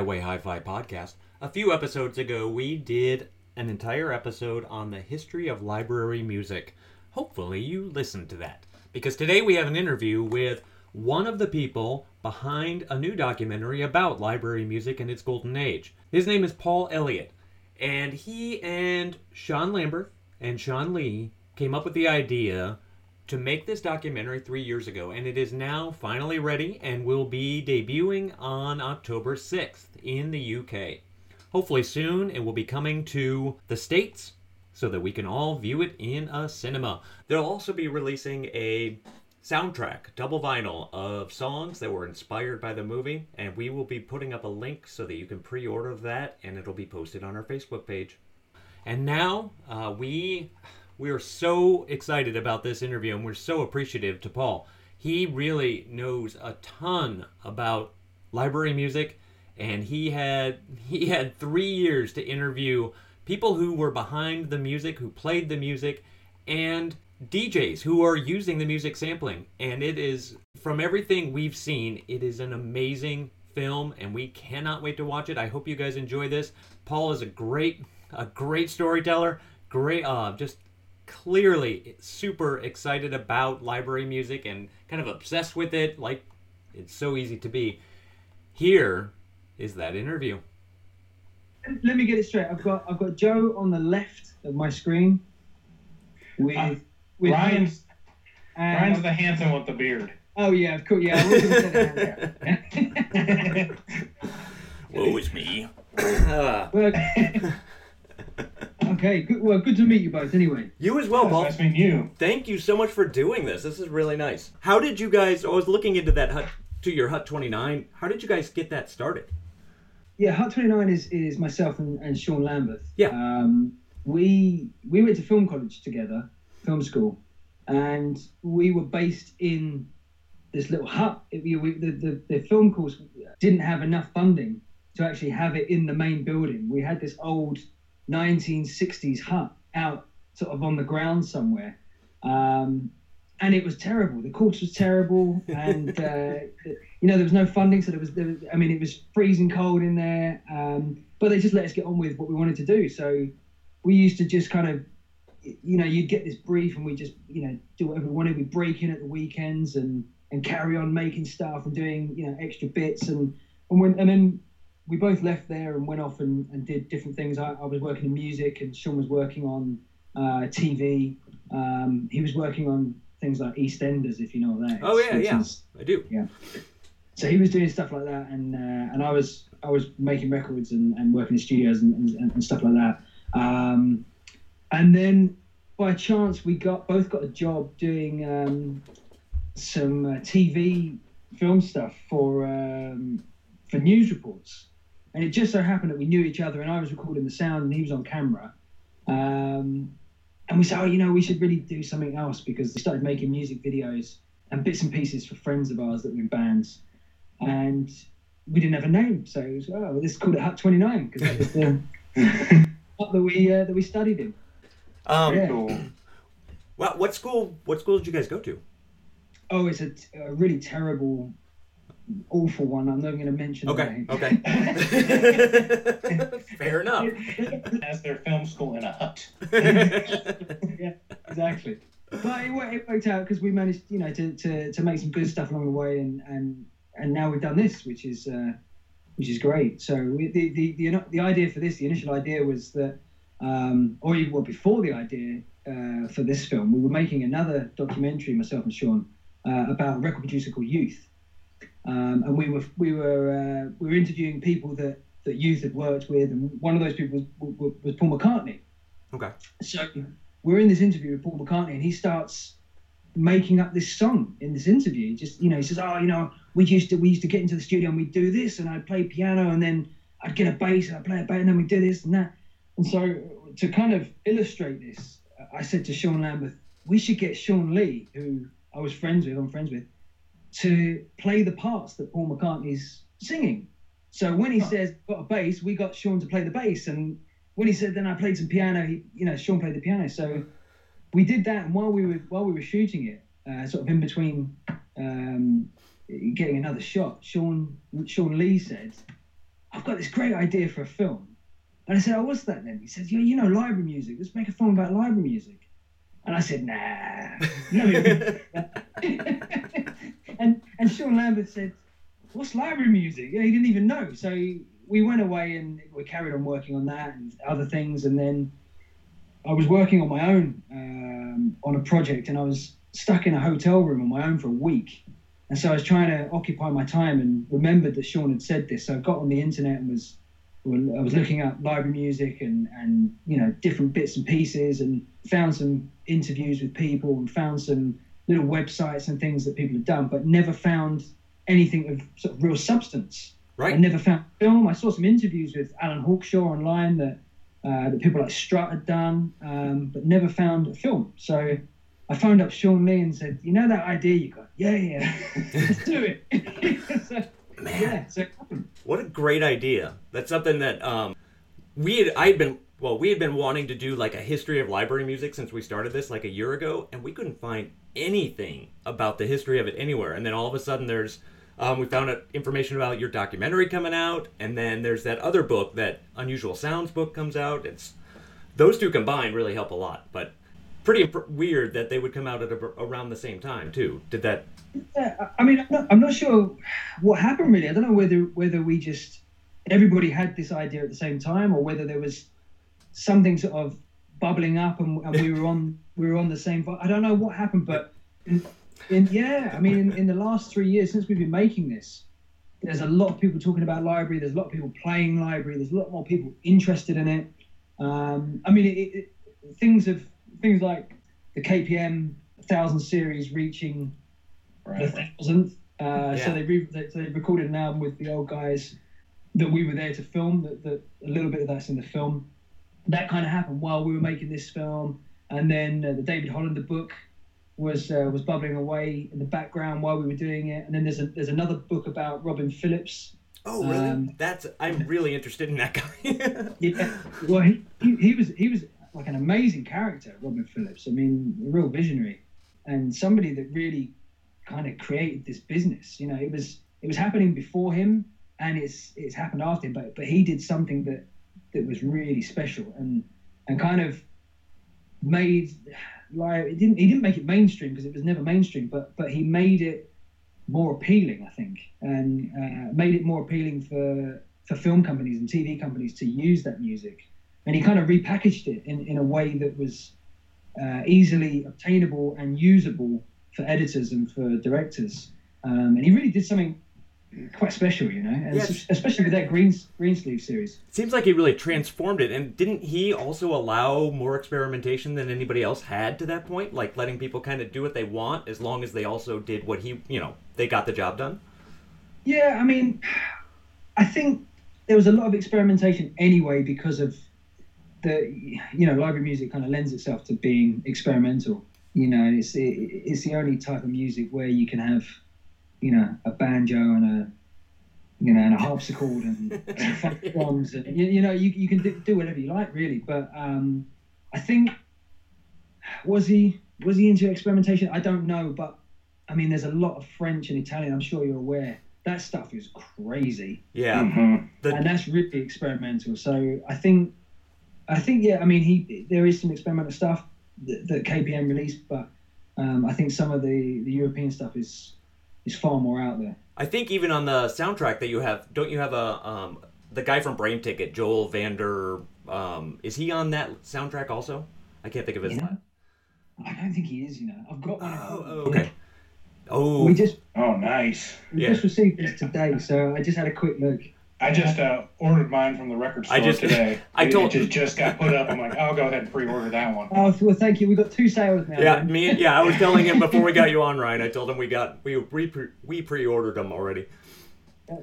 Highway Hi Fi podcast. A few episodes ago, we did an entire episode on the history of library music. Hopefully, you listened to that. Because today we have an interview with one of the people behind a new documentary about library music and its golden age. His name is Paul Elliott, and he and Sean Lambert and Sean Lee came up with the idea to make this documentary three years ago, and it is now finally ready and will be debuting on October 6th in the UK. Hopefully, soon it will be coming to the States so that we can all view it in a cinema. They'll also be releasing a soundtrack, double vinyl of songs that were inspired by the movie, and we will be putting up a link so that you can pre order that and it'll be posted on our Facebook page. And now uh, we we are so excited about this interview and we're so appreciative to Paul. He really knows a ton about library music and he had he had 3 years to interview people who were behind the music, who played the music and DJs who are using the music sampling and it is from everything we've seen, it is an amazing film and we cannot wait to watch it. I hope you guys enjoy this. Paul is a great a great storyteller, great uh just clearly super excited about library music and kind of obsessed with it, like it's so easy to be. Here is that interview. Let me get it straight. I've got I've got Joe on the left of my screen. With Uh, with Ryan's and, Ryan's the handsome with the beard. oh yeah, of course, yeah. I was gonna say that. Woe is me. Uh, Well, okay, good, well, good to meet you both. Anyway, you as well, Paul. Nice meeting you. Thank you so much for doing this. This is really nice. How did you guys? I was looking into that hut to your hut 29. How did you guys get that started? yeah, Hut Twenty Nine is is myself and, and Sean Lambert. Yeah. Um, we we went to film college together, film school, and we were based in this little hut. It, we, we, the, the the film course didn't have enough funding to actually have it in the main building. We had this old 1960s hut out sort of on the ground somewhere. Um, and it was terrible. The course was terrible, and uh, you know there was no funding, so there was, there was I mean, it was freezing cold in there. Um, but they just let us get on with what we wanted to do. So we used to just kind of, you know, you'd get this brief, and we just, you know, do whatever we wanted. We break in at the weekends and and carry on making stuff and doing, you know, extra bits, and and when and then we both left there and went off and, and did different things. I, I was working in music, and Sean was working on uh, TV. Um, he was working on things like EastEnders, if you know that. that is. Oh yeah, yeah, is- I do. Yeah. So he was doing stuff like that, and uh, and I was I was making records and, and working in studios and, and, and stuff like that. Um, and then by chance we got both got a job doing um, some uh, TV film stuff for um, for news reports, and it just so happened that we knew each other, and I was recording the sound and he was on camera. Um, and we said, oh, you know, we should really do something else because we started making music videos and bits and pieces for friends of ours that were in bands and we didn't have a name, so it was, oh, well, this is called it Hut 29 because that was the hut that we uh, that we studied in. Um, Yeah. Cool. well, what school? What school did you guys go to? Oh, it's a, a really terrible, awful one. I'm not going to mention. the Okay, name. okay. Fair enough. As their film school in a hut. yeah, exactly. But it, it worked out because we managed, you know, to, to, to make some good stuff along the way, and and, and now we've done this, which is uh, which is great. So we, the, the the the idea for this, the initial idea was that, um, or even well, before the idea uh, for this film, we were making another documentary, myself and Sean, uh, about a record producer called Youth, um, and we were we were uh, we were interviewing people that that Youth had worked with, and one of those people was was, was Paul McCartney. Okay. So we're in this interview with Paul McCartney, and he starts making up this song in this interview. Just you know, he says, "Oh, you know, we used to we used to get into the studio and we'd do this, and I'd play piano, and then I'd get a bass and I'd play a bass, and then we'd do this and that." And so to kind of illustrate this, I said to Sean Lambert, "We should get Sean Lee, who I was friends with, I'm friends with, to play the parts that Paul McCartney's singing." So when he says got a bass, we got Sean to play the bass, and when he said then I played some piano, he, you know, Sean played the piano. So we did that, and while we were while we were shooting it, uh, sort of in between um, getting another shot, Sean Sean Lee said, I've got this great idea for a film. And I said, oh, what's that then? He said, yeah, you know, library music. Let's make a film about library music. And I said, nah. And and Sean Lambert said, what's library music? Yeah, he didn't even know. So we went away and we carried on working on that and other things. And then I was working on my own um, on a project, and I was stuck in a hotel room on my own for a week. And so I was trying to occupy my time and remembered that Sean had said this. So I got on the internet and was I was looking up library music and and you know different bits and pieces and found some interviews with people and found some little websites and things that people had done, but never found anything of sort of real substance. Right. I never found film. I saw some interviews with Alan Hawkshaw online that uh, that people like Strut had done, um, but never found a film. So I phoned up Sean Lee and said, "You know that idea you got? Yeah, yeah, let's do it." so, Man. yeah, so What a great idea. That's something that um, we had. I had been well. We had been wanting to do like a history of library music since we started this like a year ago, and we couldn't find anything about the history of it anywhere. And then all of a sudden, there's um, we found out information about your documentary coming out, and then there's that other book, that Unusual Sounds book comes out. It's those two combined really help a lot, but pretty imp- weird that they would come out at a, around the same time too. Did that? Yeah, I- mean, I'm not, I'm not sure what happened really. I don't know whether whether we just everybody had this idea at the same time, or whether there was something sort of bubbling up and, and we were on we were on the same. I don't know what happened, but in, in yeah, I mean, in, in the last three years since we've been making this, there's a lot of people talking about library. There's a lot of people playing library. There's a lot more people interested in it. Um, I mean, it, it, things of things like the KPM thousand series reaching the Right. thousandth. Uh, Yeah. So they, re- they so they recorded an album with the old guys that we were there to film. That, that a little bit of that's in the film. That kind of happened while we were making this film, and then uh, the David Hollander book was uh, was bubbling away in the background while we were doing it. And then there's a, there's another book about Robin Phillips. Oh, really? Um, That's. I'm really interested in that guy. Yeah, well, he, he, he was he was like an amazing character, Robin Phillips. I mean, a real visionary, and somebody that really kind of created this business. You know, it was it was happening before him, and it's it's happened after him. But but he did something that that was really special, and and kind of made like it didn't he didn't make it mainstream because it was never mainstream, but but he made it more appealing, I think, and uh, made it more appealing for for film companies and TV companies to use that music. And he kind of repackaged it in, in a way that was uh, easily obtainable and usable for editors and for directors. Um, and he really did something quite special, you know, and Yes. especially with that Green Green Sleeve series. Seems like he really transformed it. And didn't he also allow more experimentation than anybody else had to that point? Like letting people kind of do what they want as long as they also did what he, you know, they got the job done? Yeah, I mean, I think there was a lot of experimentation anyway because of the, you know, library music kind of lends itself to being experimental. You know, it's it, it's the only type of music where you can have, you know, a banjo and a, you know, and a harpsichord and, and drums and you, you know, you you can do, do whatever you like really. But um, I think was he was he into experimentation? I don't know, but I mean, there's a lot of French and Italian. I'm sure you're aware. That stuff is crazy, Yeah. Mhm. The- and that's really experimental. So I think, I think, yeah. I mean, he there is some experimental stuff that, that KPM released, but um, I think some of the the European stuff is is far more out there. I think even on the soundtrack that you have, don't you have a um, the guy from Brainticket, Joel Vander? Um, is he on that soundtrack also? I can't think of his. You know, name. I don't think he is. You know, I've got one. Oh, oh, okay. Oh, We just Oh, nice. we Yeah. just received this today, so I just had a quick look. I just uh, ordered mine from the record store I just- today. I It- told- it just, just got put up. I'm like, I'll go ahead and pre-order that one. Oh, well, thank you. We've got two sales now. yeah, then. me. Yeah, I was telling him before we got you on, Ryan. I told him we got we we pre, we pre-ordered them already.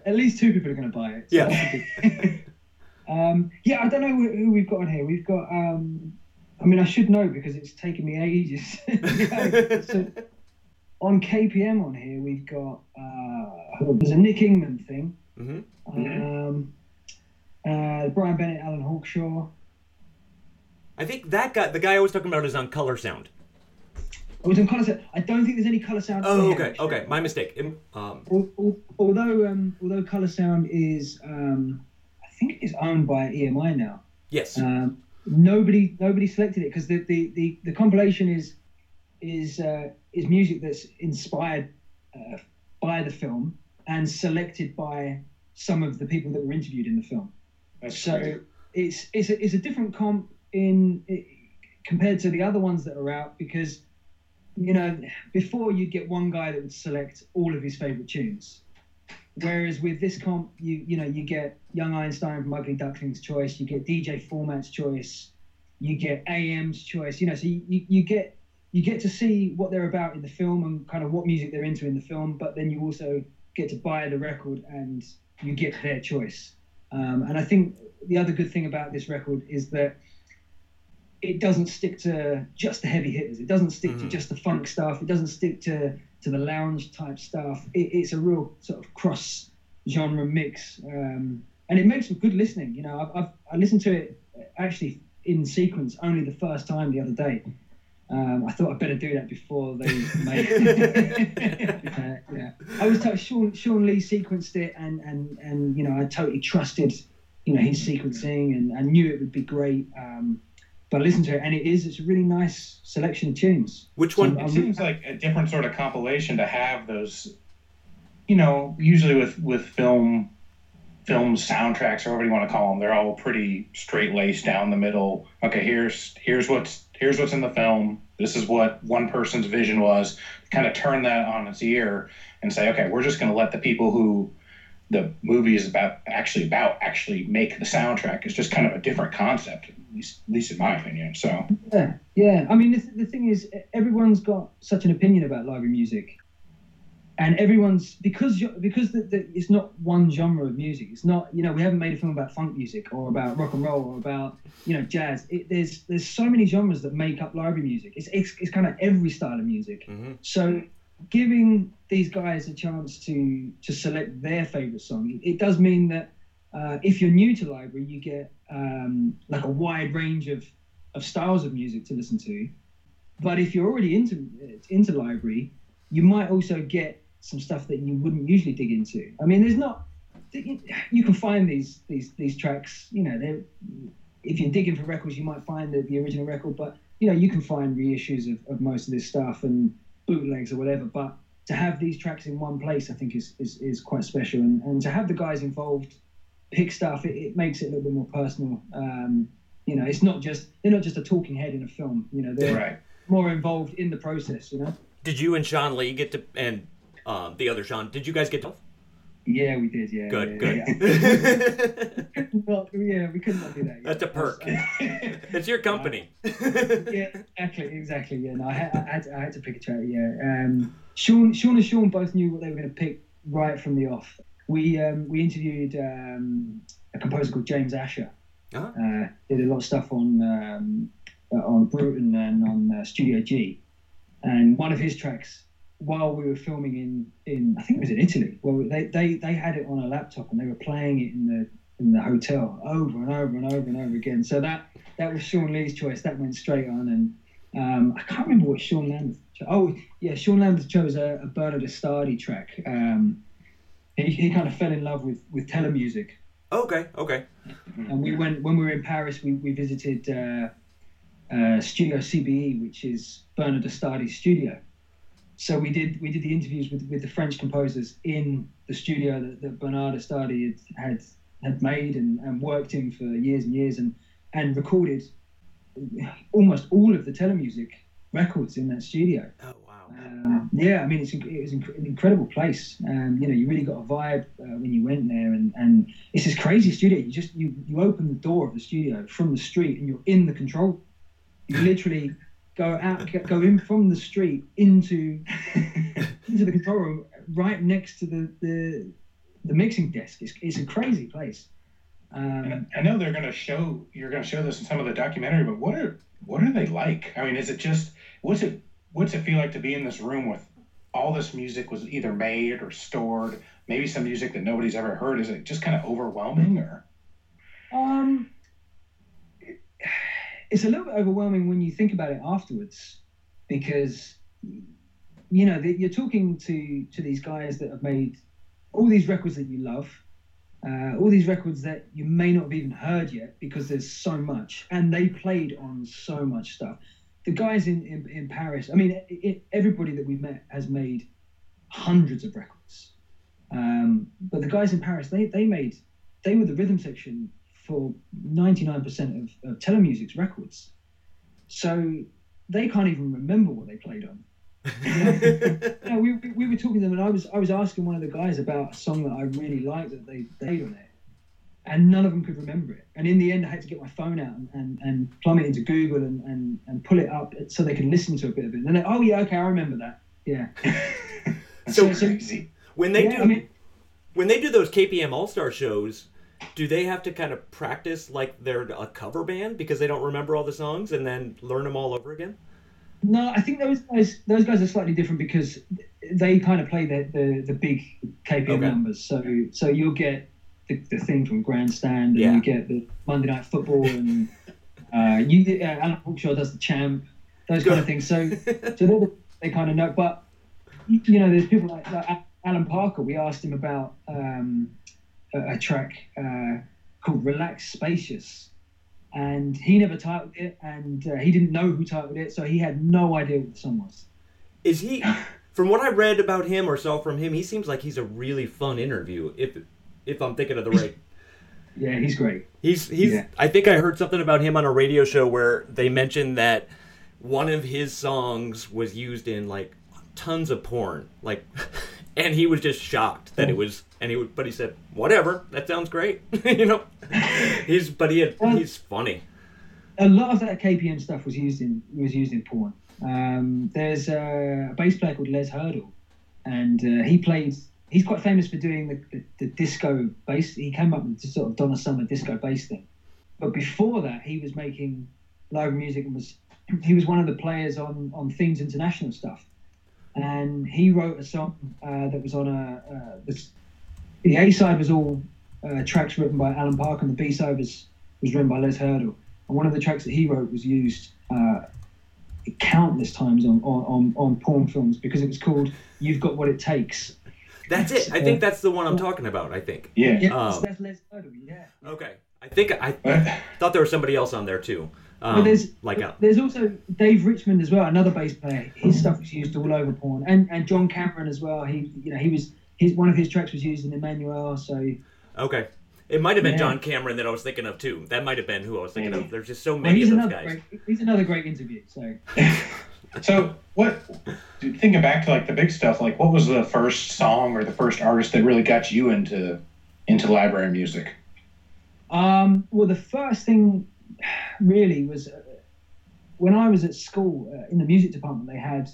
At least two people are going to buy it. so Yeah. that's a good- um, yeah, I don't know who who we've got on here. We've got. Um, I mean, I should know because it's taken me ages. so, on KPM on here, we've got. Uh, there's a Nick Ingman thing. hmm Um, uh, Brian Bennett, Alan Hawkshaw. I think that guy, the guy I was talking about, is on Color Sound. I was on color sound. I don't think there's any color sound. Oh, okay, actually. okay, my mistake. Um, Al- al- Although, um, although color sound is um, think it's owned by EMI now. Yes. Um, nobody nobody selected it because the, the, the, the compilation is is uh, is music that's inspired uh, by the film and selected by some of the people that were interviewed in the film. That's So crazy. it's it's a, it's a different comp in compared to the other ones that are out because you know before you'd get one guy that would select all of his favorite tunes whereas with this comp you you know you get young einstein from ugly ducklings choice you get dj format's choice you get am's choice you know so you, you, you get you get to see what they're about in the film and kind of what music they're into in the film but then you also get to buy the record and you get their choice um, and i think the other good thing about this record is that it doesn't stick to just the heavy hitters. It doesn't stick to Mhm. just the funk stuff. It doesn't stick to to the lounge type stuff. It, it's a real sort of cross genre mix, um, and it makes for good listening. You know, I've, I've I listened to it actually in sequence only the first time the other day. Um, I thought I'd better do that before they made it. uh, yeah. I was told Sean, Sean Lee sequenced it, and, and, and you know I totally trusted you know his sequencing, and I knew it would be great. Um, but I listened to it, and it is it's a really nice selection of tunes. Which So one? It I'm- seems like a different sort of compilation to have those. You know, usually with with film, film soundtracks or whatever you want to call them, they're all pretty straight laced down the middle. Okay, here's here's what's here's what's in the film. This is what one person's vision was. Kind of turn that on its ear and say, okay, we're just going to let the people who the movie is about actually about actually make the soundtrack. It's just kind of a different concept, at least, at least in my opinion. So Yeah, yeah. I mean, the, the thing is, everyone's got such an opinion about library music, and everyone's because because the, the, it's not one genre of music. It's not you know we haven't made a film about funk music or about rock and roll or about you know jazz. It, there's there's so many genres that make up library music. It's it's, it's kind of every style of music. hmm So giving these guys a chance to to select their favorite song, it does mean that uh, if you're new to library, you get um, like a wide range of of styles of music to listen to. But if you're already into into library, you might also get some stuff that you wouldn't usually dig into. I mean, there's not you can find these these these tracks. You know, they're if you're digging for records, you might find the, the original record, but you know, you can find reissues of, of most of this stuff and bootlegs or whatever. But to have these tracks in one place, I think is is, is quite special. And, and to have the guys involved pick stuff, it, it makes it a little bit more personal. Um, you know, it's not just they're not just a talking head in a film. You know, they're right. more involved in the process. You know. Did you and Sean Lee get to and um, the other Sean? Did you guys get to? Yeah, we did. Yeah. Good, yeah, good. Yeah. Well, yeah, we couldn't do that. That's a perk. it's your company. yeah, exactly, exactly. Yeah, no, I had, I had, to, I had to pick a charity. Yeah, um, Sean, Sean and Sean both knew what they were going to pick right from the off. We um, we interviewed um, a composer called James Asher. Uh-huh. Uh, did a lot of stuff on um, uh, on Bruton and on uh, Studio G, and one of his tracks while we were filming in, in I think it was in Italy. Well, they, they, they had it on a laptop and they were playing it in the in the hotel over and over and over and over again. So that that was Sean Lee's choice. That went straight on, and um, I can't remember what Sean Lambert. Oh, yeah, Sean Lambert chose a, a Bernard Estardy track. Um, he, he kind of fell in love with with telemusic, okay, okay. and we went when we were in Paris. We we visited uh, uh, Studio CBE, which is Bernard Estardy's studio. So we did we did the interviews with, with the French composers in the studio that, that Bernard Estardy had had, had made and, and worked in for years and years and and recorded almost all of the telemusic records in that studio. Oh wow. Um, yeah, I mean it's it was inc- an incredible place. Um, you know, you really got a vibe uh, when you went there, and, and it's this crazy studio. You just you you open the door of the studio from the street, and you're in the control. You literally go out, go in from the street into into the control room, right next to the the, the mixing desk. It's, it's a crazy place. Um, I know they're going to show you're going to show this in some of the documentary, but what are what are they like? I mean, is it just what's it what's it feel like to be in this room with all this music was either made or stored, maybe some music that nobody's ever heard? Is it just kind of overwhelming or? Um, it's a little bit overwhelming when you think about it afterwards, because you know you're talking to to these guys that have made all these records that you love, uh, all these records that you may not have even heard yet because there's so much, and they played on so much stuff. The guys in in, in Paris, I mean, it, it, everybody that we've met has made hundreds of records, um, but the guys in Paris, they they made they were the rhythm section for 99% of, of Telemusic's records, so they can't even remember what they played on. yeah, we, we were talking to them, and I was I was asking one of the guys about a song that I really liked that they played on it, and none of them could remember it. And in the end, I had to get my phone out and, and, and plumb it into Google and, and, and pull it up so they can listen to a bit of it. And then, oh yeah, okay, I remember that. Yeah. so, so crazy. When they yeah, do, I mean, when they do those KPM All Star shows, do they have to kind of practice like they're a cover band because they don't remember all the songs and then learn them all over again? No, I think those guys those guys are slightly different because they kind of play the the, the big KPM okay. numbers. So so you'll get the, the thing from Grandstand, and yeah. you get the Monday Night Football, and uh, you uh, Alan Hawkshaw does the Champ, those kind of things. So so they kind of know. But you know, there's people like, like Alan Parker. We asked him about um, a, track uh, called "Relax Spacious." and he never titled it, and uh, he didn't know who titled it, so he had no idea what the song was. Is he? From what I read about him or saw from him, he seems like he's a really fun interview. If if I'm thinking of the right. yeah, he's great. He's he's. Yeah. I think I heard something about him on a radio show where they mentioned that one of his songs was used in like tons of porn, like, and he was just shocked that it was and he would, but he said, "Whatever, that sounds great." you know, he's but he had, well, he's funny. A lot of that KPM stuff was used in was used in porn. Um, there's a, a bass player called Les Hurdle, and uh, he plays. He's quite famous for doing the, the, the disco bass. He came up with the sort of Donna Summer disco bass thing, but before that, he was making live music and was he was one of the players on on Themes International stuff and he wrote a song uh, that was on a uh, this, the A side was all uh, tracks written by Alan Parker, and the B side was was written by Les Hurdle. And one of the tracks that he wrote was used uh, countless times on, on, on porn films because it was called "You've Got What It Takes." That's it. I think that's the one I'm talking about. I think. Yeah. Yeah. Um, that's Les Hurdle. Yeah. Okay. I think I thought there was somebody else on there too. Um, well, there's like a, there's also Dave Richmond as well, another bass player. His stuff was used all over porn, and and John Cameron as well. He you know he was his one of his tracks was used in Emmanuelle. So okay, it might have been yeah. John Cameron that I was thinking of too. That might have been who I was thinking of. There's just so many well, of those guys. Great, he's another great interview. So. so what? Thinking back to like the big stuff, like what was the first song or the first artist that really got you into into library music? Um, well, the first thing really was uh, when I was at school uh, in the music department. They had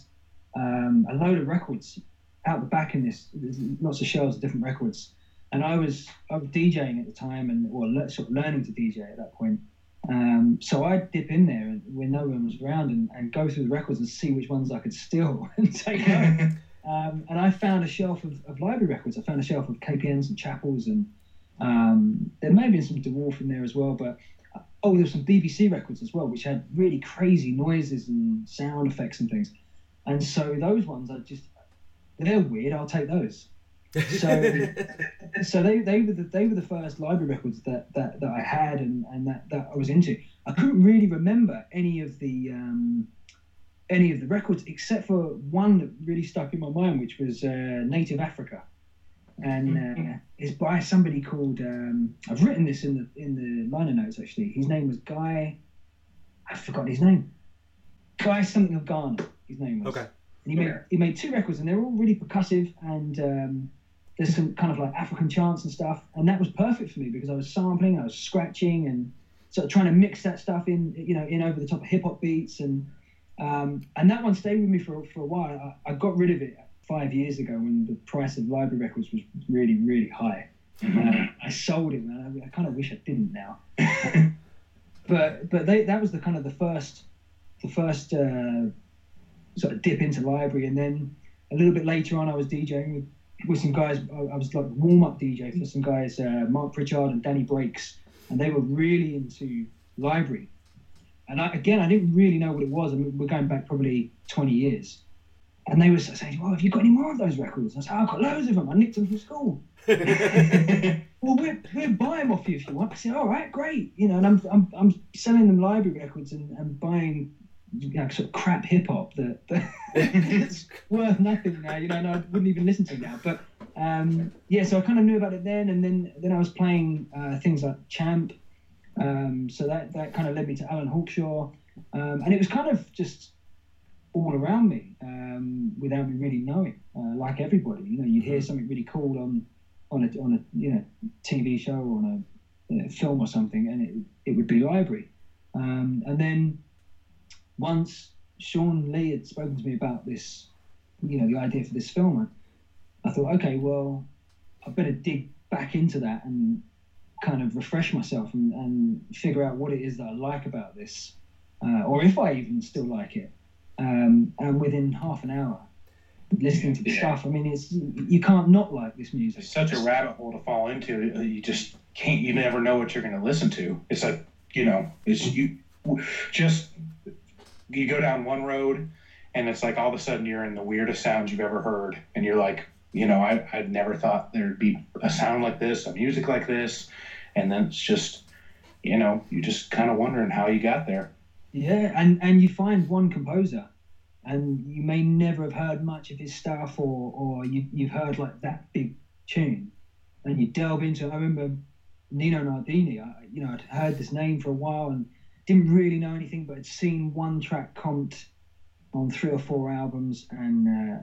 um, a load of records out the back in this, lots of shelves of different records. And I was I was DJing at the time and or sort of learning to DJ at that point. Um, so I'd dip in there when no one was around and, and go through the records and see which ones I could steal and take home. um, and I found a shelf of, of, library records. I found a shelf of KPMs and Chapels and um, there may have been some De Wolfe in there as well. But oh, there were some BBC records as well, which had really crazy noises and sound effects and things. And so those ones are just they're weird. I'll take those. So, so they, they were the they were the first library records that, that, that I had and, and that, that I was into. I couldn't really remember any of the um, any of the records except for one that really stuck in my mind, which was uh, Native Africa, and uh, mm-hmm. it's by somebody called um, I've written this in the in the liner notes actually. His name was Guy. I forgot his name. Guy something of Ghana. His name was. Okay. And he made he made two records, and they're all really percussive, and um, there's some kind of like African chants and stuff, and that was perfect for me because I was sampling, I was scratching, and sort of trying to mix that stuff in, you know, in over the top of hip hop beats, and um, and that one stayed with me for for a while. I, I, got rid of it five years ago when the price of library records was really really high. Uh, I sold it, man. I, I kind of wish I didn't now. but but they, that was the kind of the first the first. Uh, sort of dip into library, and then a little bit later on, I was DJing with, with some guys. I was like warm up DJ for some guys, uh, Mark Pritchard and Danny Breaks, and they were really into library. And I, again, I didn't really know what it was. I mean, we're going back probably 20 years. And they were saying, "Well, have you got any more of those records?" I said, "I've got loads of them. I nicked them from school." well, we'll, we'll buy them off you if you want. I said, all right, great. You know, and I'm, I'm, I'm selling them library records and, and buying you know, sort of crap hip hop that, that it's worth nothing now. You know, and I wouldn't even listen to now. But um, yeah, so I kind of knew about it then, and then then I was playing uh, things like Champ. Um, so that that kind of led me to Alan Hawkshaw, um, and it was kind of just all around me um, without me really knowing. Uh, like everybody, you know, you'd hear something really cool on on a on a you know TV show or on a, a film or something, and it it would be library. Um, and then once Sean Lee had spoken to me about this, you know, the idea for this film, I, I thought, okay, well, I better dig back into that and kind of refresh myself and, and figure out what it is that I like about this, uh, or if I even still like it. Um, and within half an hour, listening to the Yeah. stuff, I mean, it's you can't not like this music. It's such a rabbit hole to fall into. You just can't. You never know what you're going to listen to. It's like you know. It's you. Just you go down one road, and it's like all of a sudden you're in the weirdest sounds you've ever heard, and you're like, you know, I I'd never thought there'd be a sound like this, a music like this, and then it's just, you know, you're just kind of wondering how you got there. Yeah, and and you find one composer, and you may never have heard much of his stuff, or or you you've heard like that big tune, and you delve into. it. I remember Nino Nardini. I, you know, I'd heard this name for a while and didn't really know anything, but had seen one track comped on three or four albums, and uh,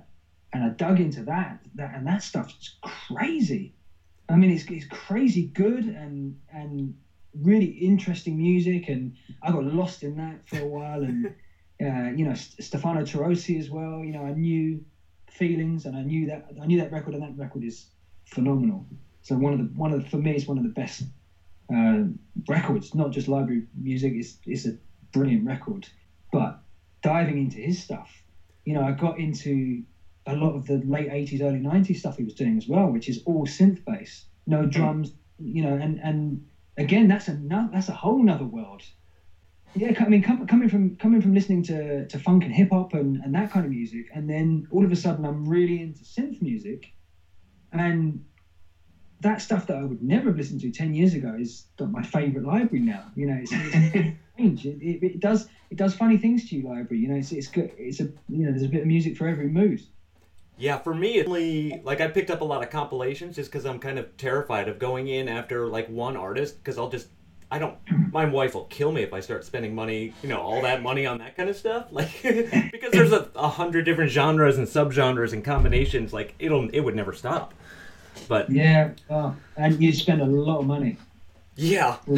and I dug into that. That and that stuff's crazy. I mean, it's it's crazy good and and really interesting music and I got lost in that for a while, and uh, you know St- Stefano Torossi as well. You know, I knew feelings, and I knew that I knew that record, and that record is phenomenal. So one of the one of the, for me, it's one of the best uh, records. Not just library music; it's it's a brilliant record. But diving into his stuff, you know, I got into a lot of the late '80s, early '90s stuff he was doing as well, which is all synth bass, no drums. You know, and and again, that's a no, that's a whole nother world. Yeah, I mean, com- coming from coming from listening to, to funk and hip hop and, and that kind of music, and then all of a sudden I'm really into synth music, and that stuff that I would never have listened to ten years ago is my favorite library now. You know, it's, it's strange. It, it, it does it does funny things to you, library. You know, it's it's good. It's a you know, there's a bit of music for every mood. Yeah, for me, it's only like I picked up a lot of compilations just because I'm kind of terrified of going in after like one artist because I'll just I don't. My wife will kill me if I start spending money, you know, all that money on that kind of stuff. Like because there's a, a hundred different genres and subgenres and combinations. Like it'll it would never stop. But Yeah, oh, and you spend a lot of money. yeah,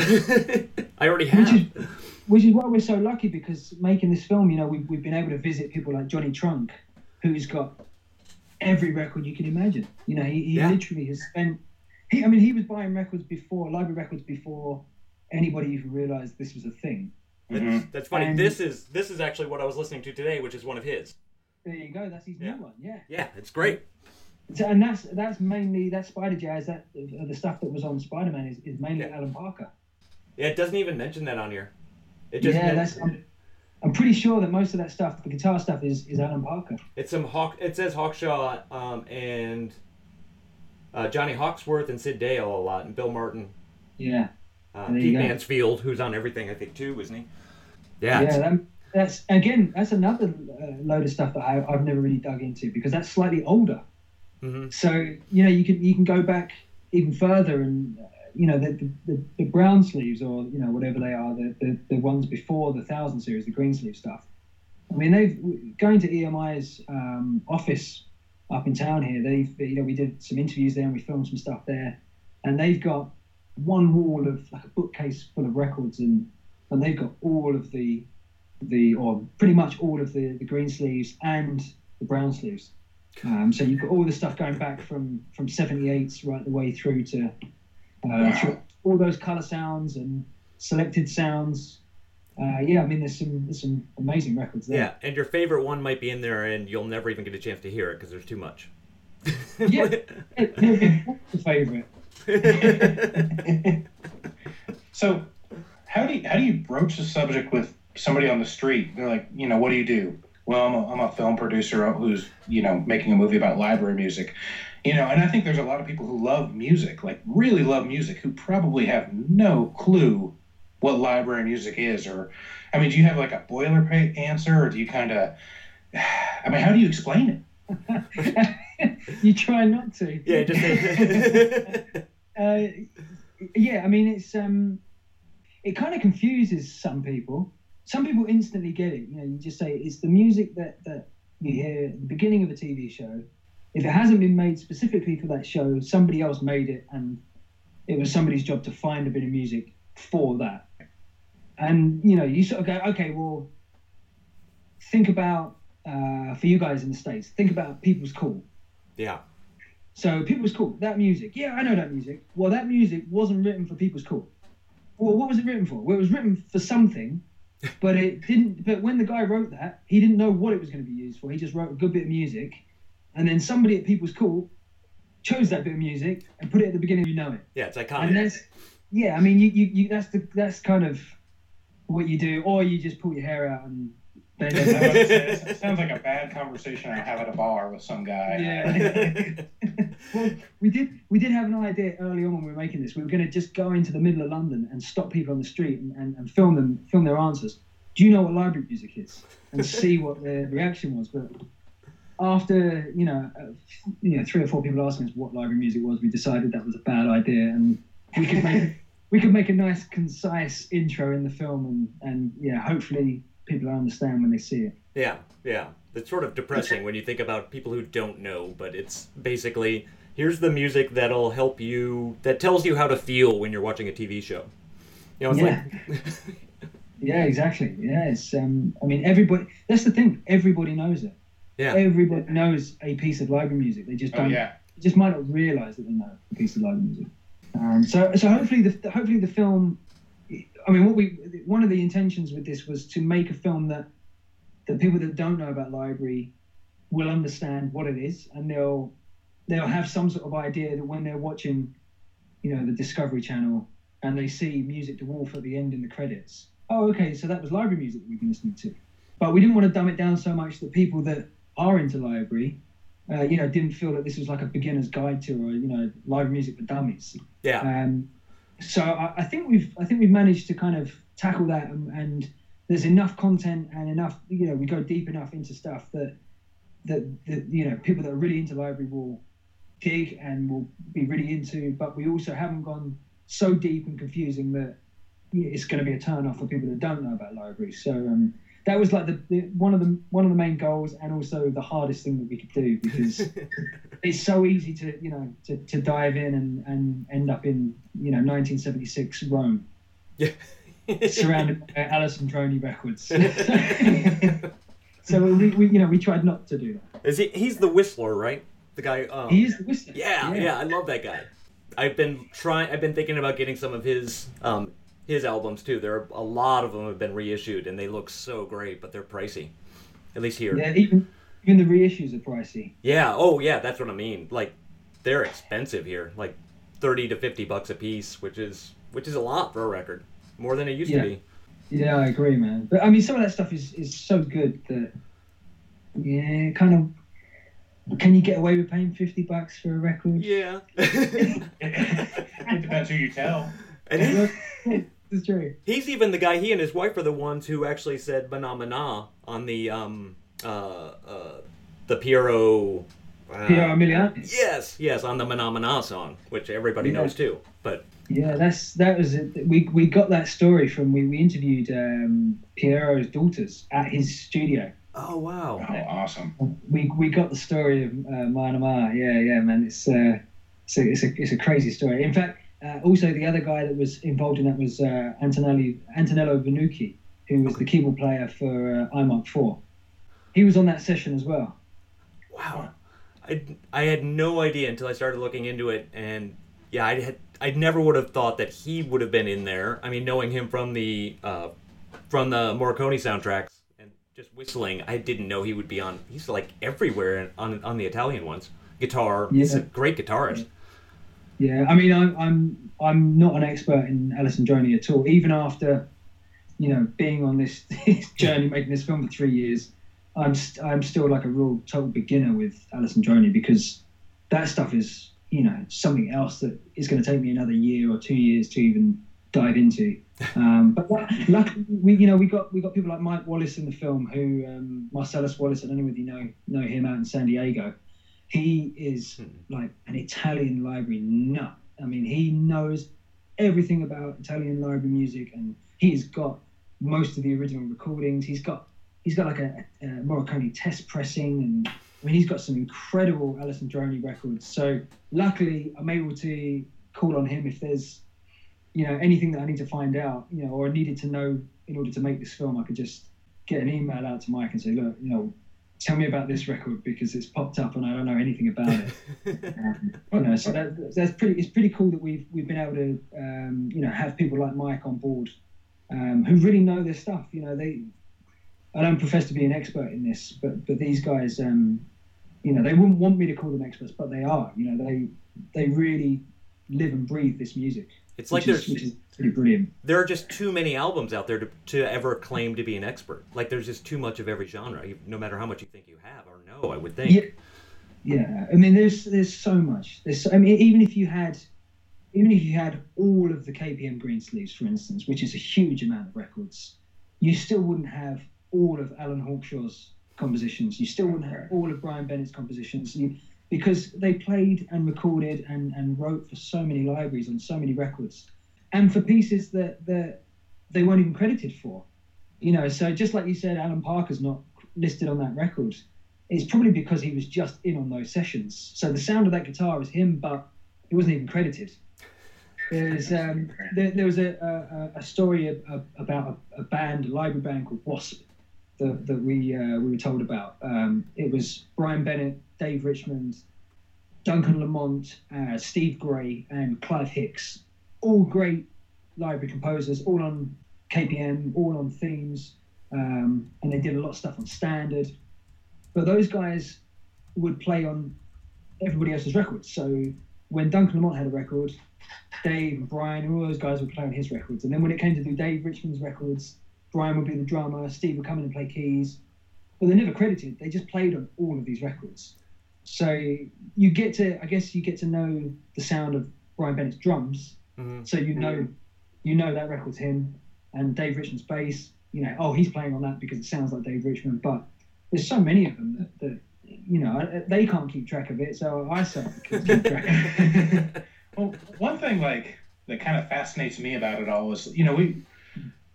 I already Which is, have. which is why we're so lucky because making this film, you know, we've, we've been able to visit people like Johnny Trunk, who's got every record you can imagine. You know, he, he Yeah. literally has spent. He, I mean, he was buying records before library records before anybody even realized this was a thing. Mhm. That's funny. And- this is this is actually what I was listening to today, which is one of his. There you go. That's his Yeah. new one. Yeah. Yeah, it's great. So, and that's that's mainly that Spider Jazz. That uh, the stuff that was on Spider Man is, is mainly Yeah. Alan Parker. Yeah, it doesn't even mention that on here. It just yeah, men- that's. I'm, I'm pretty sure that most of that stuff, the guitar stuff, is is Alan Parker. It's some Hawk. It says Hawkshaw um, and uh, Johnny Hawksworth and Sid Dale a lot, and Bill Martin, Yeah. uh, Pete. Mansfield, who's on everything I think too, isn't he? Yeah. Yeah, that, that's again that's another uh, load of stuff that I, I've never really dug into because that's slightly older. mhm. So you know you can you can go back even further and you know the, the, the, brown sleeves or you know whatever they are the, the, the ones before the thousand series the green sleeve stuff. I mean they've going to EMI's um, office up in town here. They've you know we did some interviews there and we filmed some stuff there, and they've got one wall of like a bookcase full of records and and they've got all of the the or pretty much all of the the green sleeves and the brown sleeves. Um, so you've got all the stuff going back from from 78s right the way through to uh, through all those color sounds and selected sounds. Uh, yeah, I mean there's some there's some amazing records there. Yeah, and your favorite one might be in there, and you'll never even get a chance to hear it because there's too much. Yeah. What's your favorite? So, how do you, how do you broach the subject with somebody on the street? They're like, you know, what do you do? well, I'm a, I'm a film producer who's you know making a movie about library music, you know, and I think there's a lot of people who love music, like really love music, who probably have no clue what library music is, or I mean, do you have like a boilerplate answer, or do you kind of, I mean, how do you explain it? you try not to. Yeah, just. uh, yeah, I mean, it's um, it kind of confuses some people. Some people instantly get it. You know, you just say it's the music that that you hear at the beginning of a TV show. If it hasn't been made specifically for that show, somebody else made it, and it was somebody's job to find a bit of music for that. And you know, you sort of go, okay, well, think about uh, for you guys in the states, think about People's Court. Yeah. So People's Court, that music. Yeah, I know that music. Well, that music wasn't written for People's Court. Well, what was it written for? Well, it was written for something, but it didn't. But when the guy wrote that, he didn't know what it was going to be used for. He just wrote a good bit of music, and then somebody at People's Court chose that bit of music and put it at the beginning. You know it. Yeah, it's iconic. And that's yeah. I mean, you, you, you that's the that's kind of what you do, or you just pull your hair out and Bend it sounds like a bad conversation I have at a bar with some guy. Yeah. well, we did we did have an idea early on when we were making this. We were going to just go into the middle of London and stop people on the street and, and, and film them film their answers. Do you know what library music is? And see what their reaction was. But after you know, uh, you know, three or four people asking us what library music was, we decided that was a bad idea, and we could make we could make a nice, concise intro in the film, and and yeah, hopefully people understand when they see it. Yeah, yeah. It's sort of depressing when you think about people who don't know, but it's basically here's the music that'll help you that tells you how to feel when you're watching a TV show. You know, yeah. Like... yeah, exactly. Yeah, it's um I mean everybody that's the thing, everybody knows it. Yeah. Everybody knows a piece of library music. They just oh, don't oh, yeah. just might not realize that they know a piece of library music. Um, so so hopefully the hopefully the film I mean, what we one of the intentions with this was to make a film that the people that don't know about library will understand what it is, and they'll they'll have some sort of idea that when they're watching, you know, the Discovery Channel and they see Music to Wolf at the end in the credits. Oh, okay, so that was library music that we've been listening to. But we didn't want to dumb it down so much that people that are into library, uh, you know, didn't feel that this was like a beginner's guide to or you know, library music for dummies. Yeah. Um, so I, I, think we've I think we've managed to kind of tackle that, and, and, there's enough content and enough you know we go deep enough into stuff that that, that you know people that are really into library will dig and will be really into, but we also haven't gone so deep and confusing that it's going to be a turn off for people that don't know about libraries. So um, that was like the, the, one of the one of the main goals and also the hardest thing that we could do because it's so easy to you know to, to dive in and, and end up in you know 1976 Rome. Yeah. Surrounded by Alessandroni records so we, we you know we tried not to do that. Is he he's the whistler right? The guy um, he is the whistler. Yeah, yeah, yeah I love that guy. I've been trying I've been thinking about getting some of his um, his albums too. There are a lot of them have been reissued, and they look so great, but they're pricey. At least here. Yeah, even even the reissues are pricey. Yeah. Oh, yeah. That's what I mean. Like, they're expensive here. Like, thirty to fifty bucks a piece, which is which is a lot for a record, more than it used yeah. to be. Yeah, I agree, man. But I mean, some of that stuff is is so good that yeah, kind of. Can you get away with paying fifty bucks for a record? Yeah. it depends who you tell. And is true. He's even the guy. He and his wife are the ones who actually said "mana mana" on the um uh uh the Piero. Uh, Piero Umiliani. Yes, yes, on the "Mana Mana" song, which everybody yeah. knows too. But yeah, that's that was it. We we got that story from we we interviewed um, Piero's daughters at his studio. Oh wow! Oh, awesome. We we got the story of uh, Mana Mana. Yeah, yeah, man. It's uh, it's a, it's a it's a crazy story. In fact, uh, also, the other guy that was involved in that was uh, Antonelli, Antonello Vannucchi, who was the keyboard player for uh, I Marc 4. He was on that session as well. Wow. I, I had no idea until I started looking into it, and yeah, I had I never would have thought that he would have been in there. I mean, knowing him from the uh, from the Morricone soundtracks and just whistling, I didn't know he would be on. He's like everywhere on on the Italian ones. Guitar, yeah. he's a great guitarist. Yeah, I mean, I'm I'm I'm not an expert in Alessandroni at all. Even after, you know, being on this, this journey, making this film for three years, I'm st- I'm still like a real total beginner with Alessandroni because that stuff is you know something else that is going to take me another year or two years to even dive into. Um, but luckily, we you know we got we got people like Mike Wallace in the film who um, Marcellus Wallace. I don't know whether you know know him out in San Diego. He is hmm. like an Italian library nut. I mean, he knows everything about Italian library music, and he's got most of the original recordings. He's got he's got like a, a Morricone test pressing, and I mean, he's got some incredible Alessandroni records. So luckily, I'm able to call on him if there's you know anything that I need to find out, you know, or I needed to know in order to make this film. I could just get an email out to Mike and say, look, you know, tell me about this record because it's popped up and I don't know anything about it. um, you know, so that, that's pretty. It's pretty cool that we've we've been able to um, you know have people like Mike on board um, who really know their stuff. You know, they. I don't profess to be an expert in this, but but these guys, um, you know, they wouldn't want me to call them experts, but they are. You know, they they really live and breathe this music. It's like is, there's which is pretty brilliant. there are just too many albums out there to, to ever claim to be an expert. Like there's just too much of every genre, no matter how much you think you have or know. I would think. Yeah, yeah. I mean, there's there's so much. There's. I mean, even if you had, even if you had all of the KPM Greensleeves, for instance, which is a huge amount of records, you still wouldn't have all of Alan Hawkshaw's compositions. You still wouldn't have all of Brian Bennett's compositions. You, because they played and recorded and, and wrote for so many libraries on so many records, and for pieces that that they weren't even credited for. You know, so just like you said, Alan Parker's not listed on that record it's probably because he was just in on those sessions. So the sound of that guitar is him, but it wasn't even credited. There's um, there, there was a, a, a story ab- ab- about a, a band, a library band called Wasp, that, that we uh, we were told about. Um, it was Brian Bennett, Dave Richmond, Duncan Lamont, uh, Steve Gray, and Clive Hicks. All great library composers, all on KPM, all on themes, um, and they did a lot of stuff on standard. But those guys would play on everybody else's records. So when Duncan Lamont had a record, Dave and Brian, and all those guys would play on his records. And then when it came to do Dave Richmond's records, Brian would be the drummer, Steve would come in and play keys. But they're never credited. They just played on all of these records. So you get to, I guess, you get to know the sound of Brian Bennett's drums. Mhm. So you know, you know that record's him, and Dave Richmond's bass. You know, oh, he's playing on that because it sounds like Dave Richmond. But there's so many of them that, that you know they can't keep track of it. So I certainly can keep track. of it. Well, one thing like that kind of fascinates me about it all is, you know, we,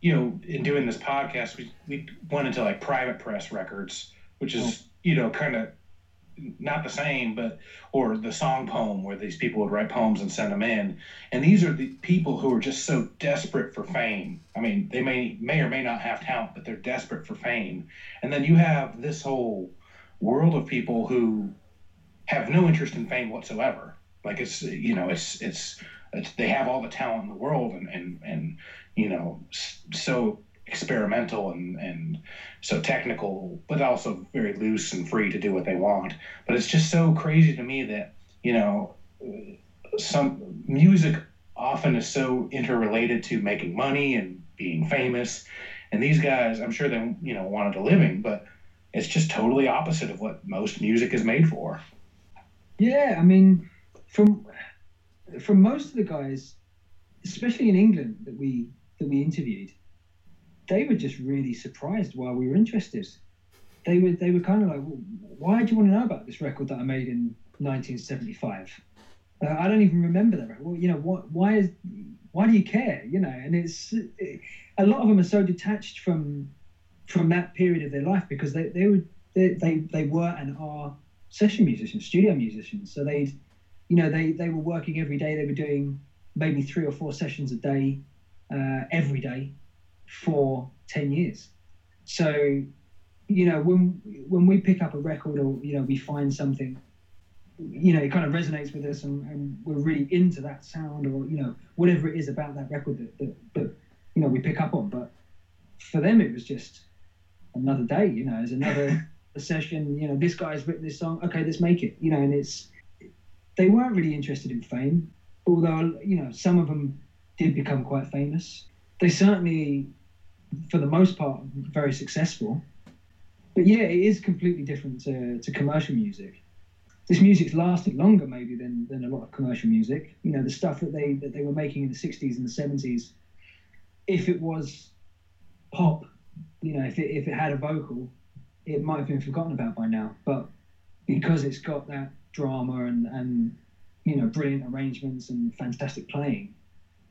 you know, in doing this podcast, we we went into like private press records, which is, you know, kind of not the same, but or the song poem where these people would write poems and send them in, and these are the people who are just so desperate for fame. I mean, they may may or may not have talent, but they're desperate for fame. And then you have this whole world of people who have no interest in fame whatsoever. Like it's you know it's it's, it's they have all the talent in the world and and and you know so experimental and and so technical, but also very loose and free to do what they want. But it's just so crazy to me that you know some music often is so interrelated to making money and being famous. And these guys, I'm sure they you know wanted a living, but it's just totally opposite of what most music is made for. Yeah, I mean, from from most of the guys, especially in England that we that we interviewed, they were just really surprised why we were interested. They were they were kind of like, well, why do you want to know about this record that I made in 1975? Uh, I don't even remember that. record. Well, you know, what? Why is why do you care? You know, and it's it, a lot of them are so detached from from that period of their life because they they were they they, they were and are session musicians, studio musicians. So they'd, you know, they they were working every day. They were doing maybe three or four sessions a day, uh, every day, for ten years. So, you know, when when we pick up a record or you know we find something, you know, it kind of resonates with us, and, and we're really into that sound or you know whatever it is about that record that that, that you know we pick up on. But for them, it was just another day. You know, it's another a session. You know, this guy's written this song. Okay, let's make it. You know, and it's they weren't really interested in fame, although you know some of them did become quite famous. They certainly, for the most part, very successful. but yeah, it is completely different to, to commercial music. This music's lasted longer maybe than, than a lot of commercial music. You know, the stuff that they that they were making in the '60s and the '70s. If it was pop, you know, if it if it had a vocal, it might have been forgotten about by now. But because it's got that drama and and you know brilliant arrangements and fantastic playing,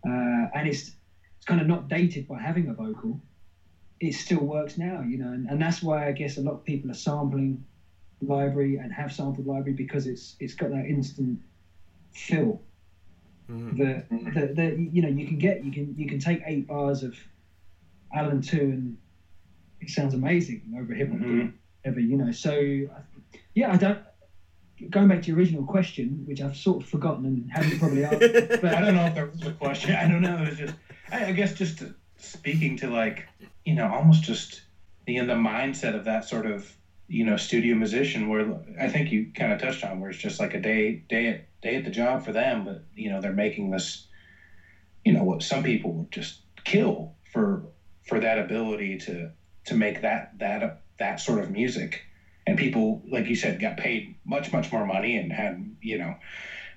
uh, and it's it's kind of not dated by having a vocal it still works now, you know, and, and that's why I guess a lot of people are sampling library and have sampled library because it's it's got that instant fill mm-hmm. that, that, that you know you can get you can you can take eight bars of Alan Tew and it sounds amazing over hip hop mm-hmm. ever you know so yeah I don't going back to your original question which I've sort of forgotten and haven't probably answered but I don't know if that was a question I don't know it was just I, I guess just speaking to like you know, almost just in the mindset of that sort of you know studio musician where I think you kind of touched on where it's just like a day day at day at the job for them, but you know they're making this, you know, what some people would just kill for for that ability to to make that that that sort of music, and people like you said got paid much much more money and had you know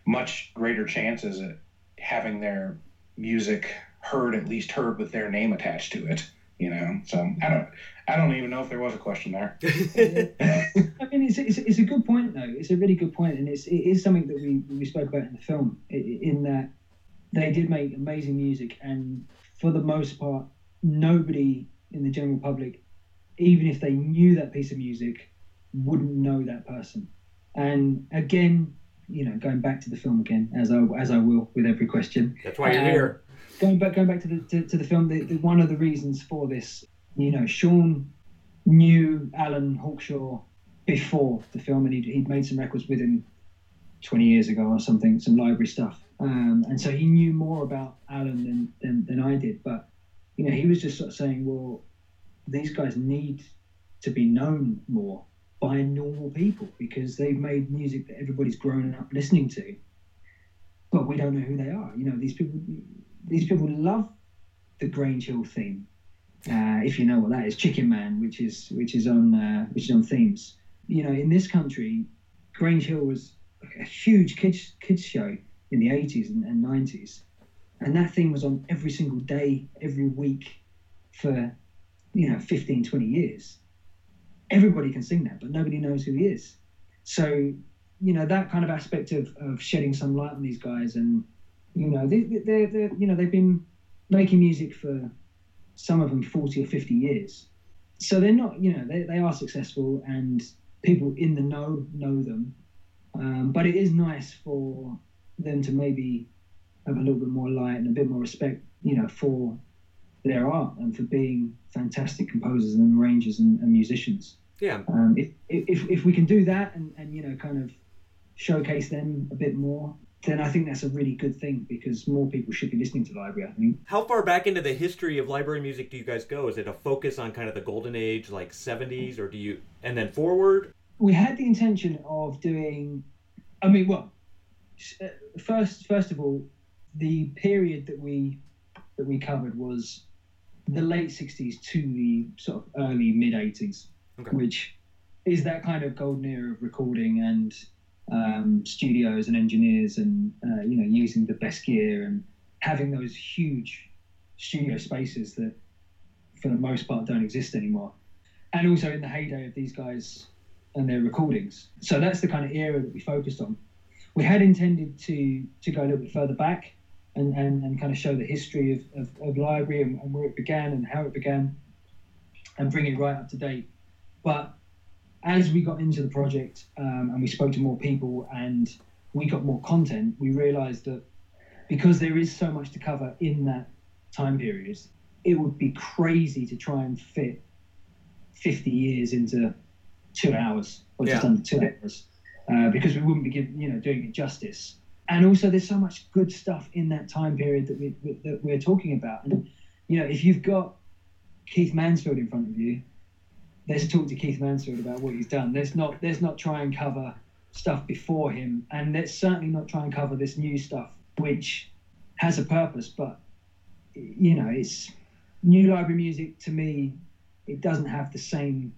much greater chances at having their music heard at least heard with their name attached to it you know. So I don't, I don't even know if there was a question there. I mean, it's, it's, it's, a good point though. It's a really good point, and it's it is something that we we spoke about in the film. In that they did make amazing music, and for the most part, nobody in the general public, even if they knew that piece of music, wouldn't know that person. And again, you know, going back to the film again, as I as I will with every question. That's why you're um, here going back going back to the to, to the film, the, the, one of the reasons for this, you know, Sean knew Alan Hawkshaw before the film, and he'd, he'd made some records with him 20 years ago or something, some library stuff, um, and so he knew more about Alan than, than than I did. But you know, he was just sort of saying, well, these guys need to be known more by normal people because they've made music that everybody's grown up listening to but we don't know who they are. You know, these people these people love the Grange Hill theme. Uh, if you know what that is, Chicken Man, which is which is on uh, which is on themes. You know, in this country, Grange Hill was a huge kids kids show in the 80s and, and 90s, and that theme was on every single day, every week, for you know 15, 20 years. Everybody can sing that, but nobody knows who he is. So you know that kind of aspect of, of shedding some light on these guys and you know, they, they, they, you know, they've been making music for some of them 40 or 50 years. So they're not, you know, they, they are successful and people in the know know them. Um, but it is nice for them to maybe have a little bit more light and a bit more respect, you know, for their art and for being fantastic composers and arrangers and, and musicians. Yeah. Um, if, if, if we can do that and, and, you know, kind of showcase them a bit more, then I think that's a really good thing because more people should be listening to library. I think. How far back into the history of library music do you guys go? Is it a focus on kind of the golden age, like '70s, or do you and then forward? We had the intention of doing. I mean, well, uh, first first of all, the period that we that we covered was the late '60s to the sort of early mid '80s, okay. which is that kind of golden era of recording and um, studios and engineers and uh, you know using the best gear and having those huge studio spaces that for the most part don't exist anymore. And also in the heyday of these guys and their recordings. So that's the kind of era that we focused on. We had intended to to go a little bit further back and, and, and kind of show the history of, of, of library and, and where it began and how it began and bring it right up to date. But as we got into the project um, and we spoke to more people and we got more content, we realized that because there is so much to cover in that time period, it would be crazy to try and fit 50 years into two hours or just yeah. under two hours uh, because we wouldn't be giving, you know, doing it justice. And also, there's so much good stuff in that time period that, we, that we're talking about. And, you know, if you've got Keith Mansfield in front of you, let's talk to Keith Mansfield about what he's done. Let's not let's not try and cover stuff before him, and let's certainly not try and cover this new stuff, which has a purpose. But you know, it's new library music to me. It doesn't have the same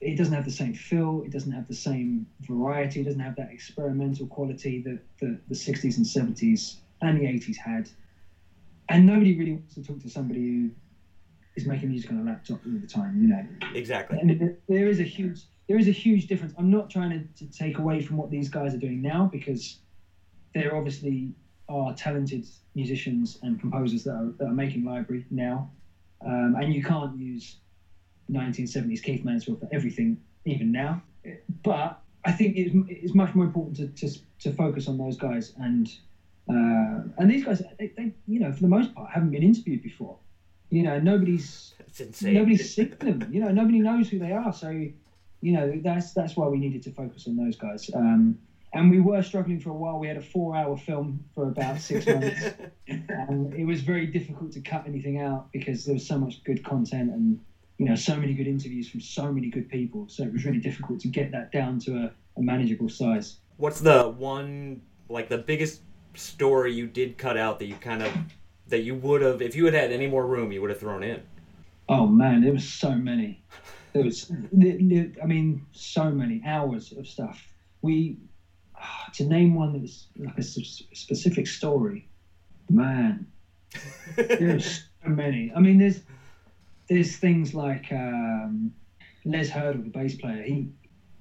it doesn't have the same feel. It doesn't have the same variety. It doesn't have that experimental quality that the, the 60s and 70s and the 80s had. And nobody really wants to talk to somebody who is making music on a laptop all the time, you know. Exactly. And there is a huge there is a huge difference. I'm not trying to, to take away from what these guys are doing now because there obviously are talented musicians and composers that are, that are making library now, um, and you can't use 1970s Keith Mansfield for everything even now. But I think it's, it's much more important to, to, to focus on those guys and uh, and these guys they, they you know for the most part haven't been interviewed before. You know nobody's nobody's seen them. You know nobody knows who they are. So you know that's that's why we needed to focus on those guys. Um, and we were struggling for a while. We had a four-hour film for about six months, and it was very difficult to cut anything out because there was so much good content and you know so many good interviews from so many good people. So it was really difficult to get that down to a, a manageable size. What's the one like the biggest story you did cut out that you kind of that you would have if you had had any more room you would have thrown in? Oh man, there was so many. There was, I mean, so many hours of stuff. We to name one that was like a specific story, man. There's so many. I mean, there's there's things like um, Les Hurdle, the bass player. He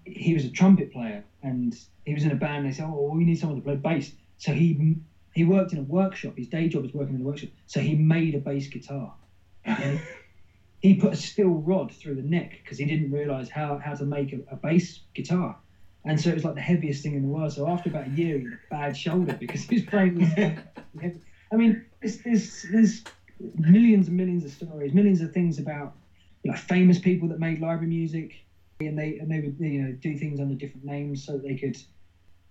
he was a trumpet player, and he was in a band. They said, "Oh, we need someone to play bass." So he he worked in a workshop. His day job was working in a workshop. So he made a bass guitar. And he put a steel rod through the neck because he didn't realize how, how to make a, a bass guitar. And so it was like the heaviest thing in the world. So after about a year, he had a bad shoulder because he was playing this heavy. I mean, there's, there's, there's millions and millions of stories, millions of things about you know, famous people that made library music, and they and they would you know do things under different names so that they could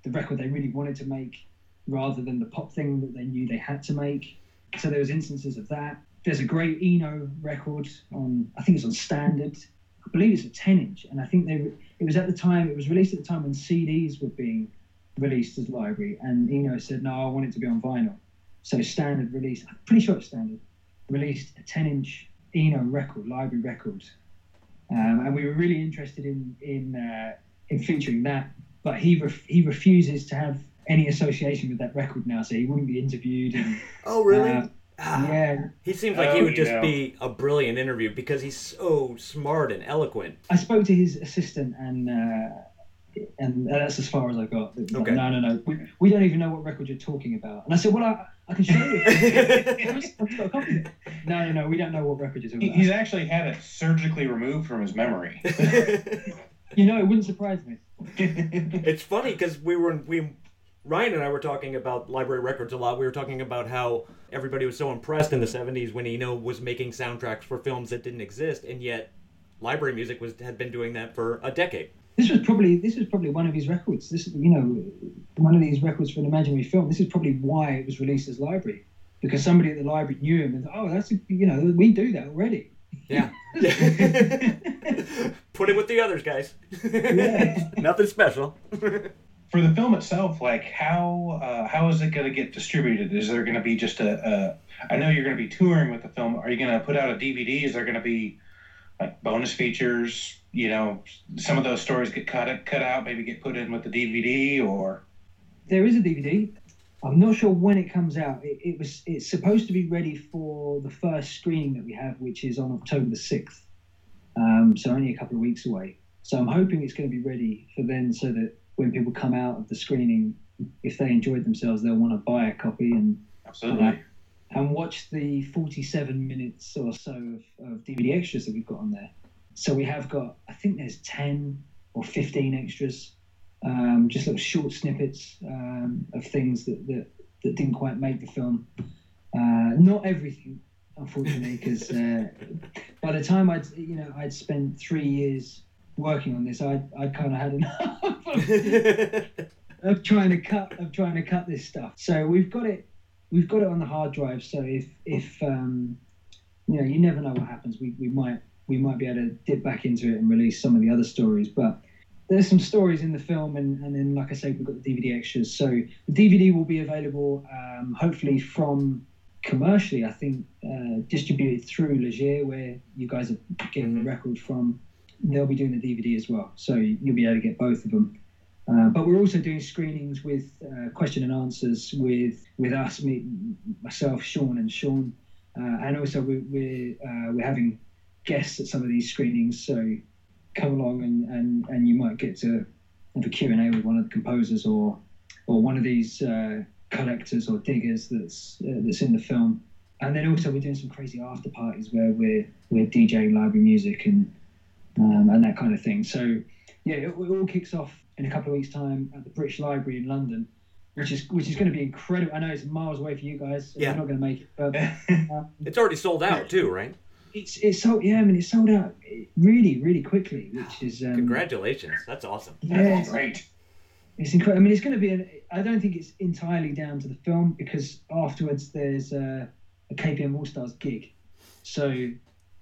the record they really wanted to make rather than the pop thing that they knew they had to make. So there was instances of that. There's a great Eno record on I think it's on Standard. I believe it's a 10 inch, and I think they it was at the time it was released at the time when CDs were being released as library, and Eno said no, I want it to be on vinyl. So Standard released, I'm pretty sure it's Standard, released a 10 inch Eno record, library record, um, and we were really interested in in uh, in featuring that, but he ref- he refuses to have any association with that record now, so he wouldn't be interviewed. And, Oh really? uh, Ah. yeah, He seems like he Oh, would just yeah. be a brilliant interview because he's so smart and eloquent. I spoke to his assistant, and uh, and that's as far as I got. Like, Okay. no, no, no. We, we don't even know what record you're talking about. And I said, well, I, I can show you. I've got a copy of it. No, no, no. We don't know what record you're talking about. He's actually had it surgically removed from his memory. You know, it wouldn't surprise me. it's funny because we were we Ryan and I were talking about library records a lot. We were talking about how everybody was so impressed in the '70s when Eno was making soundtracks for films that didn't exist, and yet library music was had been doing that for a decade. This was probably this was probably one of his records. This is you know one of these records for an imaginary film. This is probably why it was released as library because somebody at the library knew him and oh that's a, you know we do that already. Yeah. Put it with the others, guys. Yeah. Nothing special. For the film itself, like how uh, how is it going to get distributed? Is there going to be just a, a? I know you're going to be touring with the film. Are you going to put out a DVD? Is there going to be like bonus features? You know, some of those stories get cut cut out, maybe get put in with the DVD, or there is a DVD. I'm not sure when it comes out. It, it was it's supposed to be ready for the first screening that we have, which is on October the sixth. Um, so only a couple of weeks away. So I'm hoping it's going to be ready for then, so that when people come out of the screening, if they enjoyed themselves, they'll want to buy a copy and absolutely. and watch the 47 minutes or so of, of DVD extras that we've got on there. So we have got, I think there's 10 or 15 extras, um, just little short snippets um, of things that, that, that didn't quite make the film. Uh, not everything, unfortunately, because uh, by the time I'd, you know, I'd spent three years working on this, I I kind of had enough of, of trying to cut of trying to cut this stuff. So we've got it we've got it on the hard drive. So if if um, you know, you never know what happens. We we might we might be able to dip back into it and release some of the other stories, but. There's some stories in the film, and, and then, like I say, we've got the DVD extras. So the DVD will be available, um, hopefully from commercially. I think uh, distributed through Leger, where you guys are getting the record from. They'll be doing the DVD as well, so you'll be able to get both of them. Uh, but we're also doing screenings with uh, question and answers with with us, me, myself, Sean, and Sean, uh, and also we, we're uh, we're having guests at some of these screenings. So come along and, and, and you might get to have a Q and A with one of the composers or or one of these uh, collectors or diggers that's uh, that's in the film. And then also we're doing some crazy after parties where we're we're DJing library music and um, and that kind of thing. So yeah, it, it all kicks off in a couple of weeks' time at the British Library in London, which is which is going to be incredible. I know it's miles away for you guys. So Yeah. You're not going to make it, but um, It's already sold out too, right? it's it's sold. Yeah, I mean, it's sold out really, really quickly, which is um, Congratulations. That's awesome. Yeah, That's great. it's incredible. I mean, it's going to be. An, I don't think it's entirely down to the film because afterwards there's a, a KPM All Stars gig, so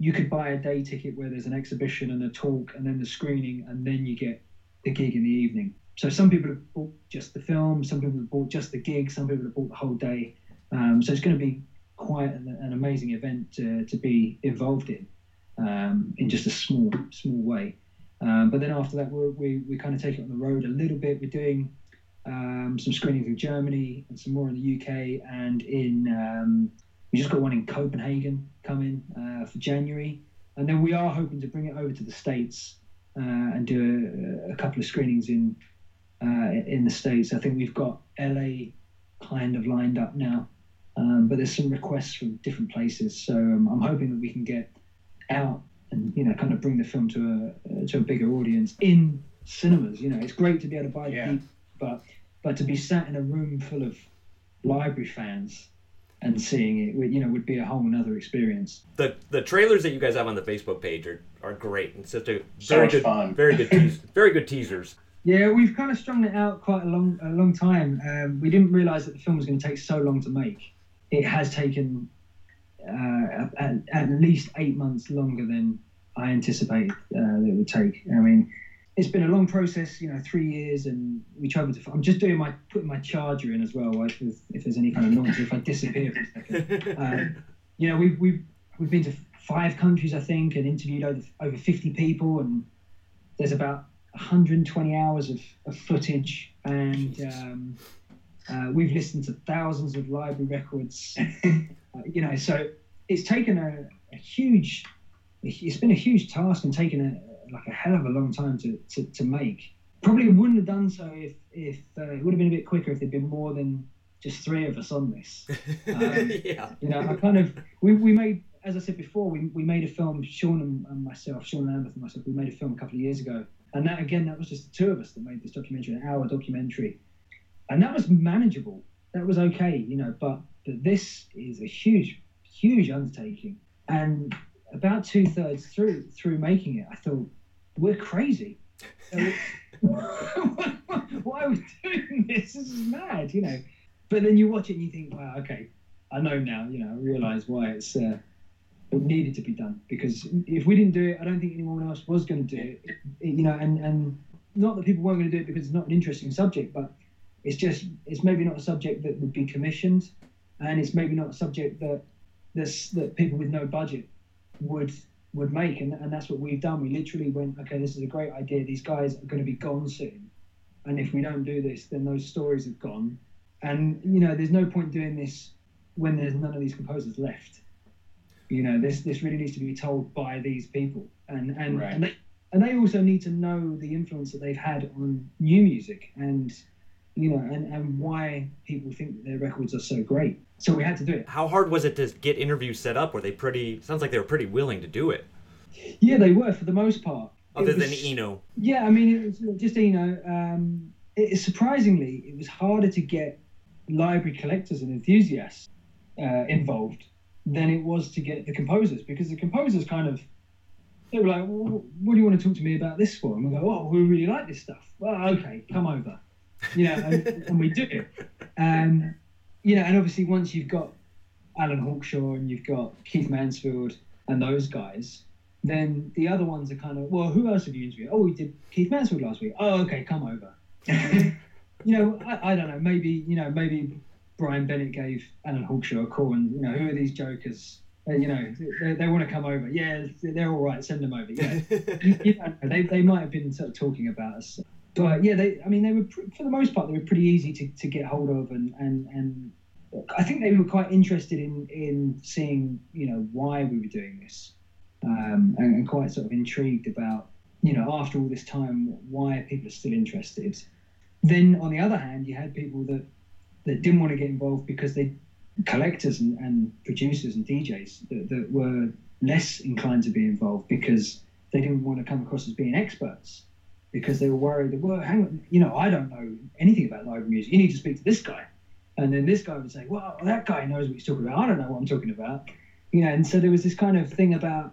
you could buy a day ticket where there's an exhibition and a talk and then the screening and then you get the gig in the evening. So some people have bought just the film, some people have bought just the gig, some people have bought the whole day. Um, so it's going to be quite an, an amazing event to, to be involved in, um, in just a small small way. Um, but then after that, we're, we we kind of take it on the road a little bit. We're doing um, some screenings in Germany and some more in the UK, and in um, we just got one in Copenhagen coming uh, for January, and then we are hoping to bring it over to the states uh, and do a, a couple of screenings in uh, in the states. I think we've got LA kind of lined up now, um, but there's some requests from different places. So um, I'm hoping that we can get out and you know kind of bring the film to a to a bigger audience in cinemas. You know, it's great to be able to buy Yeah. the but but to be sat in a room full of library fans and seeing it, would- you know, would be a whole another experience. The the trailers that you guys have on the Facebook page are, are great. It's such a So very much good, fun. very good, teas- very good teasers. Yeah, we've kind of strung it out quite a long, a long time. Um, we didn't realise that the film was going to take so long to make. It has taken uh, at, at least eight months longer than I anticipated uh, that it would take. I mean, it's been a long process, you know, three years, and we travelled to. I'm just doing my putting my charger in as well. Like if, if there's any kind of noise, if I disappear for a second. Um, you know, we've we've we've been to five countries, I think, and interviewed over over 50 people, and there's about 120 hours of, of footage, and um, uh, we've listened to thousands of library records. uh, you know, so it's taken a, a huge, it's been a huge task and taken a like a hell of a long time to, to, to make. Probably wouldn't have done so if if uh, it would have been a bit quicker if there'd been more than just three of us on this. Um, yeah. You know, I kind of we, we made as I said before, we, we made a film, Sean and, and myself, Sean Lambert and myself, we made a film a couple of years ago. And that again, that was just the two of us that made this documentary, an hour documentary. And that was manageable. That was okay, you know, but, but this is a huge, huge undertaking. And about two thirds through through making it, I thought, we're crazy. Why are we doing this? This is mad, you know. But then you watch it and you think, wow, okay, I know now, you know, I realise why it's uh, it needed to be done because if we didn't do it, I don't think anyone else was going to do it. It- You know, and and not that people weren't going to do it because it's not an interesting subject, but it's just it's maybe not a subject that would be commissioned, and it's maybe not a subject that this that people with no budget would would make, and and that's what we've done. We literally went, okay, this is a great idea. These guys are going to be gone soon, and if we don't do this, then those stories have gone. And you know, there's no point doing this when there's none of these composers left. You know, this this really needs to be told by these people, and and Right. and they and they also need to know the influence that they've had on new music, and you know, and and why people think their records are so great. So we had to do it. How hard was it to get interviews set up? Were they pretty? Sounds like they were pretty willing to do it. Yeah, they were for the most part. Other than Eno. Yeah, I mean, it was just know, um, it, surprisingly, it was harder to get library collectors and enthusiasts uh, involved than it was to get the composers because the composers kind of they were like, well, "What do you want to talk to me about this for?" And we go, "Oh, we really like this stuff." Well, okay, come over, know, and, and we do. Um, you know, and obviously once you've got Alan Hawkshaw and you've got Keith Mansfield and those guys, then the other ones are kind of, well, who else have you interviewed? Oh, we did Keith Mansfield last week. Oh, okay, come over. you know, I, I don't know. Maybe you know, maybe Brian Bennett gave Alan Hawkshaw a call, and you know, who are these jokers Uh, you know, they, they want to come over. Yeah, they're all right. Send them over. Yeah, you know, they, they might have been sort of talking about us, but yeah, they. I mean, they were for the most part they were pretty easy to, to get hold of, and and and I think they were quite interested in in seeing you know why we were doing this, um, and, and quite sort of intrigued about you know after all this time why people are still interested. Then on the other hand, you had people that that didn't want to get involved because they collectors and, and producers and DJs that, that were less inclined to be involved because they didn't want to come across as being experts because they were worried that well hang on you know I don't know anything about live music you need to speak to this guy and then this guy would say well that guy knows what he's talking about I don't know what I'm talking about you know and so there was this kind of thing about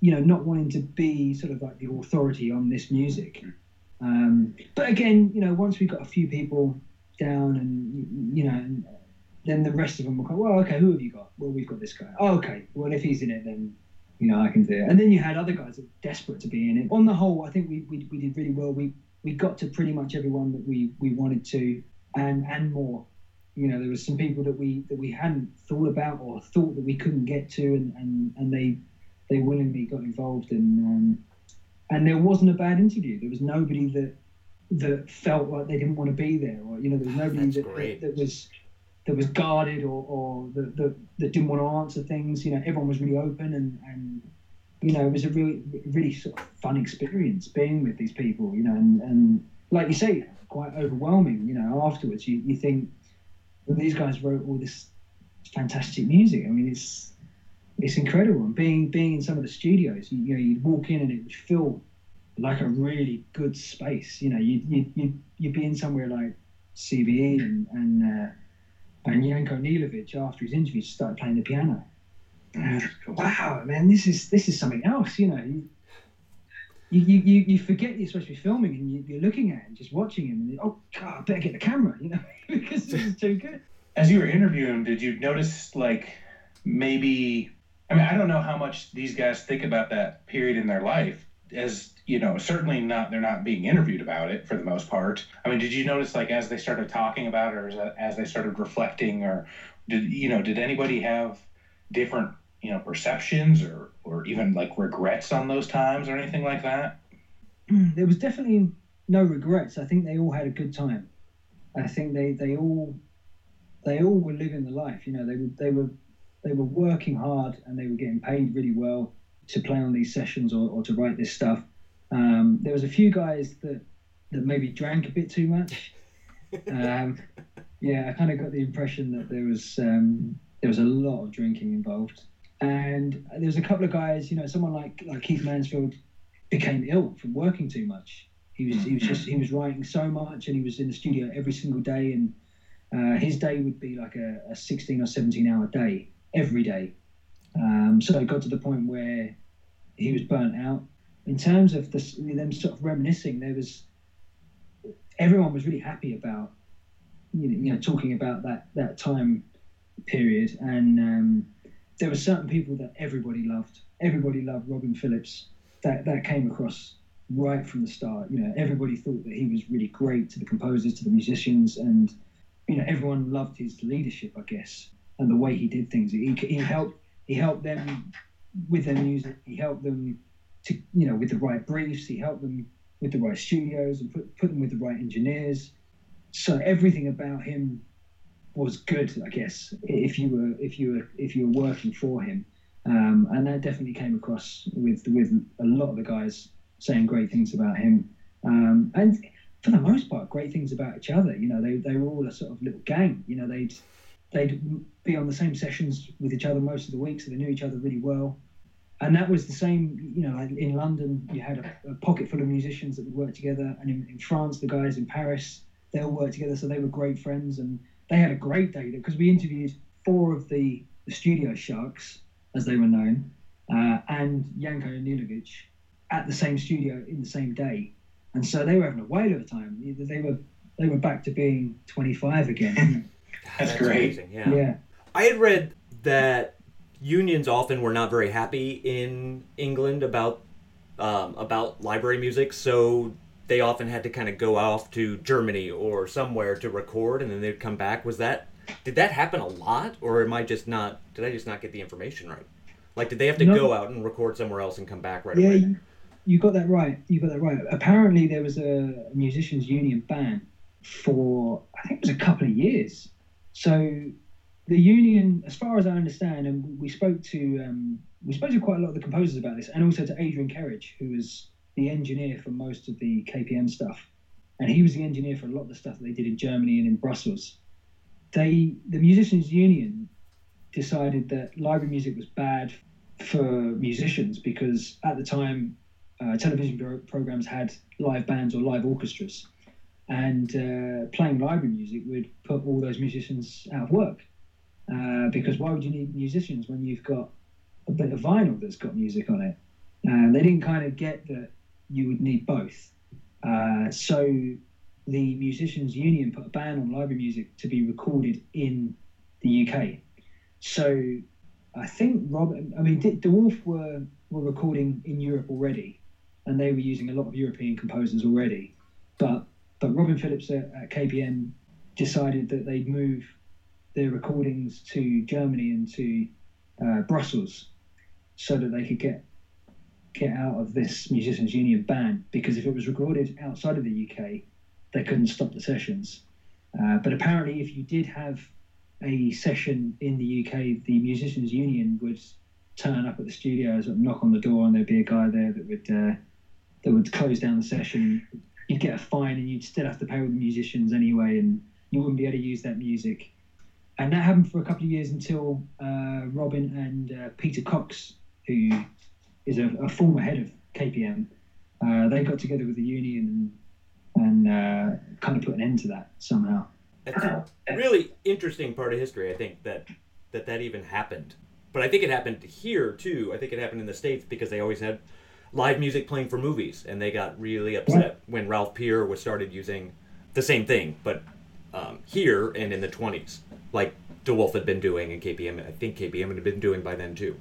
you know not wanting to be sort of like the authority on this music um, but again you know once we got a few people down and you know then the rest of them will go, well, okay, who have you got? Well, we've got this guy. Oh, okay. Well, if he's in it, then you know I can do it. And then you had other guys that were desperate to be in it. On the whole, I think we, we, we did really well. We we got to pretty much everyone that we, we wanted to, and and more. You know, there was some people that we that we hadn't thought about or thought that we couldn't get to, and and, and they they willingly got involved, and um, and there wasn't a bad interview. There was nobody that that felt like they didn't want to be there, or you know, there was nobody that, that, that was that was guarded or, or that, that, that didn't want to answer things. You know, everyone was really open and, and you know, it was a really, really sort of fun experience being with these people, you know, and, and like you say, quite overwhelming, you know, afterwards you, you think well, these guys wrote all this fantastic music. I mean, it's, it's incredible. And being, being in some of the studios, you, you know, you'd walk in and it would feel like a really good space. You know, you'd, you'd, you'd, you'd be in somewhere like CBE and, and uh, and Janko Nilovic, after his interview, started playing the piano. Wow, man, this is this is something else. You know, you you, you, you forget you're supposed to be filming and you, are looking at him, just watching him, and oh god, I better get the camera. You know, because this is too good. As you were interviewing him, did you notice like maybe? I mean, I don't know how much these guys think about that period in their life as you know, certainly not. They're not being interviewed about it for the most part. I mean, did you notice like as they started talking about it, or as they started reflecting, or did you know, did anybody have different you know perceptions or or even like regrets on those times or anything like that? Hmm, there was definitely no regrets. I think they all had a good time. I think they they all they all were living the life. You know, they were they were they were working hard and they were getting paid really well to play on these sessions or, or to write this stuff. Um, there was a few guys that that maybe drank a bit too much. Um, yeah, I kind of got the impression that there was um, there was a lot of drinking involved, and there was a couple of guys. You know, someone like like Keith Mansfield became ill from working too much. He was he was just he was writing so much, and he was in the studio every single day, and uh, his day would be like a, a 16 or 17 hour day every day. Um, so it got to the point where he was burnt out in terms of the, them sort of reminiscing, there was everyone was really happy about you know, you know talking about that that time period, and um, there were certain people that everybody loved. Everybody loved Robin Phillips. That that came across right from the start. You know, everybody thought that he was really great to the composers, to the musicians, and you know, everyone loved his leadership, I guess, and the way he did things. He, he helped he helped them with their music. He helped them to you know with the right briefs. He helped them with the right studios and put put them with the right engineers. So everything about him was good, I guess. If you were if you were if you were working for him, um, and that definitely came across with with a lot of the guys saying great things about him, um, and for the most part, great things about each other. You know, they they were all a sort of little gang. You know, they'd they'd be on the same sessions with each other most of the week, so they knew each other really well. And that was the same you know like in london you had a, a, pocket full of musicians that would work together and in, in, france the guys in paris they all worked together so they were great friends and they had a great day because we interviewed four of the, the studio sharks as they were known uh, and janko nilovic at the same studio in the same day. And so they were having a whale of a time. They were they were back to being 25 again that's, that's, great amazing, yeah. yeah i had read that unions often were not very happy in England about um, about library music, so they often had to kind of go off to Germany or somewhere to record, and then they'd come back. Was that did that happen a lot, or am I just not? Did I just not get the information right? Like, did they have to No. go out and record somewhere else and come back right yeah, away? you, you got that right. You got that right. Apparently, there was a musicians' union ban for I think it was a couple of years. So the union, as far as I understand, and we spoke to um, we spoke to quite a lot of the composers about this, and also to Adrian Kerridge, who was the engineer for most of the KPM stuff, and he was the engineer for a lot of the stuff that they did in Germany and in Brussels. They, the musicians' union, decided that library music was bad for musicians because at the time uh, television pro- programs had live bands or live orchestras, and uh, playing library music would put all those musicians out of work. Uh, because why would you need musicians when you've got a bit of vinyl that's got music on it? Uh, they didn't kind of get that you would need both. Uh, so the musicians union put a ban on library music to be recorded in the UK. So I think Rob, I mean, De- Dwarf were were recording in Europe already, and they were using a lot of European composers already. But but Robin Phillips at, at KPM decided that they'd move their recordings to Germany and to uh, Brussels, so that they could get get out of this musicians union ban. Because if it was recorded outside of the UK, they couldn't stop the sessions. Uh, but apparently, if you did have a session in the UK, the musicians union would turn up at the studios and knock on the door, and there'd be a guy there that would uh, that would close down the session. You'd get a fine, and you'd still have to pay all the musicians anyway, and you wouldn't be able to use that music. And that happened for a couple of years until uh, Robin and uh, Peter Cox, who is a, a former head of KPM, uh, they got together with the union and, and uh, kind of put an end to that somehow. A really interesting part of history. I think that that that even happened, but I think it happened here too. I think it happened in the states because they always had live music playing for movies, and they got really upset when Ralph Peer was started using the same thing, but um, here and in the twenties, like De Wolfe had been doing, and KPM. I think KPM had been doing by then too.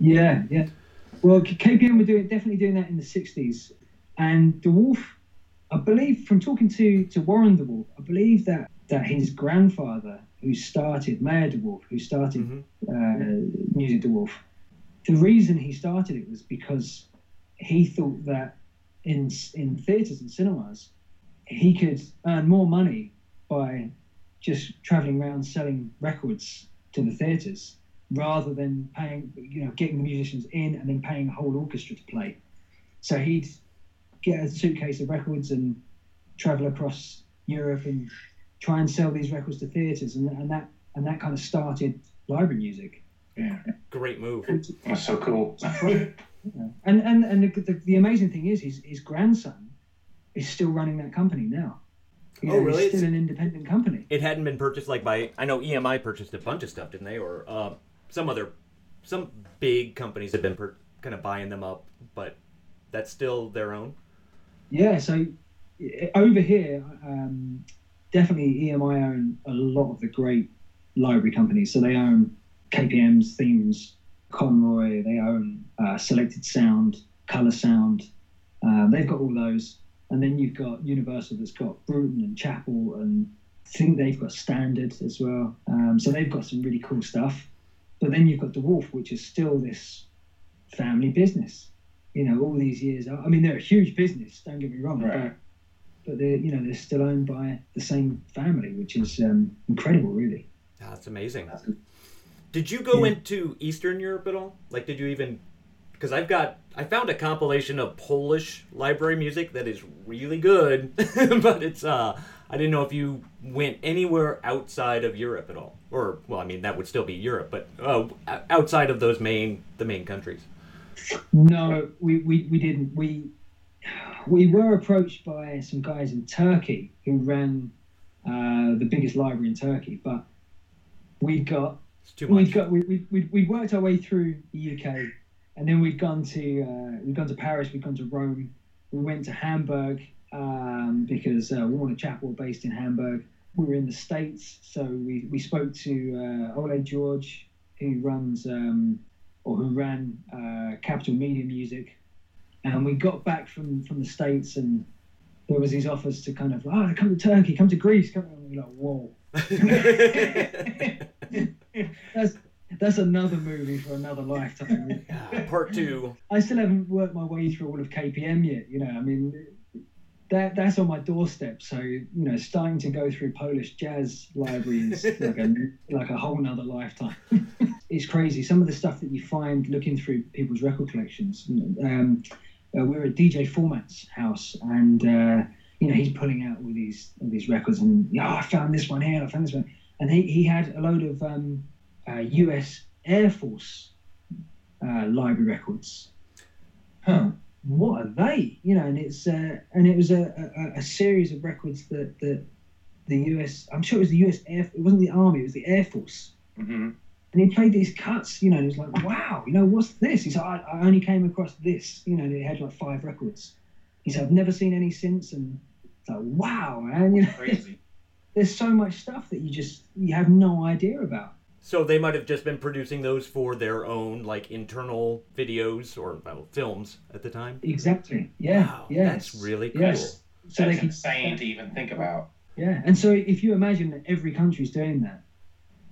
Yeah, yeah. Well, KPM were doing definitely doing that in the '60s, and De Wolfe, I believe, from talking to to Warren De Wolfe, I believe that that his grandfather, who started Meyer De Wolfe, who started Mhm. uh, Music De Wolfe, the reason he started it was because he thought that in in theatres and cinemas, he could earn more money by just traveling around selling records to the theatres rather than paying, you know, getting the musicians in and then paying a whole orchestra to play. So he'd get a suitcase of records and travel across Europe and try and sell these records to theatres, and, and that and that kind of started library music. Yeah, Great move. that's so cool. Yeah. And and and the, the, the amazing thing is, his his grandson is still running that company now. You Oh, know, really? It's still an independent company. It hadn't been purchased like by I know EMI purchased a bunch of stuff, didn't they? Or uh, some other some big companies have been per- kind of buying them up, but that's still their own. Yeah, so over here, um, definitely EMI own a lot of the great library companies. So they own KPM's themes, Conroy. They own uh, Selected Sound, Color Sound. Um, they've got all those, and then you've got Universal that's got Bruton and Chappell, and I think they've got Standard as well. Um, so they've got some really cool stuff. But then you've got De Wolfe, which is still this family business. You know, all these years. I mean, they're a huge business. Don't get me wrong, Right. but but they're you know they're still owned by the same family, which is um, incredible, really. That's amazing. Did you go Yeah. into Eastern Europe at all? Like, did you even? Because I've got, I found a compilation of Polish library music that is really good, but it's, uh, I didn't know if you went anywhere outside of Europe at all, or well, I mean that would still be Europe, but uh, outside of those main, the main countries. No, we, we, we didn't. We we were approached by some guys in Turkey who ran uh, the biggest library in Turkey, but we got. We'd got we we we worked our way through the UK, and then we'd gone to uh, we'd gone to Paris, we'd gone to Rome, we went to Hamburg um, because uh, Warner Chappell were based in Hamburg. We were in the States, so we, we spoke to uh, Ole George, who runs um, or who ran uh, Capital Media Music, and we got back from from the States and. There was these offers to kind of, oh, come to Turkey, come to Greece, come. And we were like, whoa, that's that's another movie for another lifetime. Part two. I still haven't worked my way through all of KPM yet. You know, I mean, that that's on my doorstep. So you know, starting to go through Polish jazz libraries like a like a whole nother lifetime. it's crazy. Some of the stuff that you find looking through people's record collections. Um, uh, we are at DJ Format's house, and uh, you know he's pulling out all these all these records, and yeah, oh, I found this one here, I found this one, and he he had a load of um, uh, U.S. Air Force uh, library records. Huh. What are they? You know, and it's uh, and it was a, a, a series of records that that the U.S. I'm sure it was the U.S. Air. It wasn't the Army. It was the Air Force. hmm And he played these cuts, you know, and he was like, wow, you know, what's this? He said, I, I only came across this, you know, and it had like five records. He said, I've never seen any since. And it's like, wow, man, you know, Crazy. there's so much stuff that you just, you have no idea about. So they might have just been producing those for their own like internal videos or well, films at the time. Exactly. Yeah. Wow, yeah. that's really cool. Yes. So That's they can, insane to even think about. yeah. And so if you imagine that every country's doing that,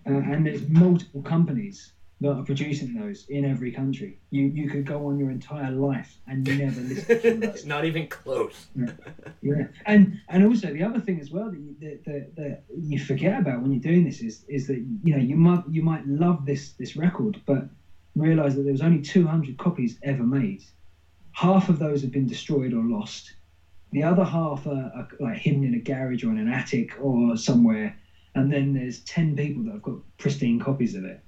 uh, and there's multiple companies that are producing those in every country, you, you could go on your entire life and never listen to those. Not even close. Yeah, and and also the other thing as well that you, that, that, that you forget about when you're doing this is is that you know you might you might love this this record, but realize that there was only 200 copies ever made. Half of those have been destroyed or lost. The other half are, are like hidden in a garage or in an attic or somewhere, and then there's 10 people that have got pristine copies of it.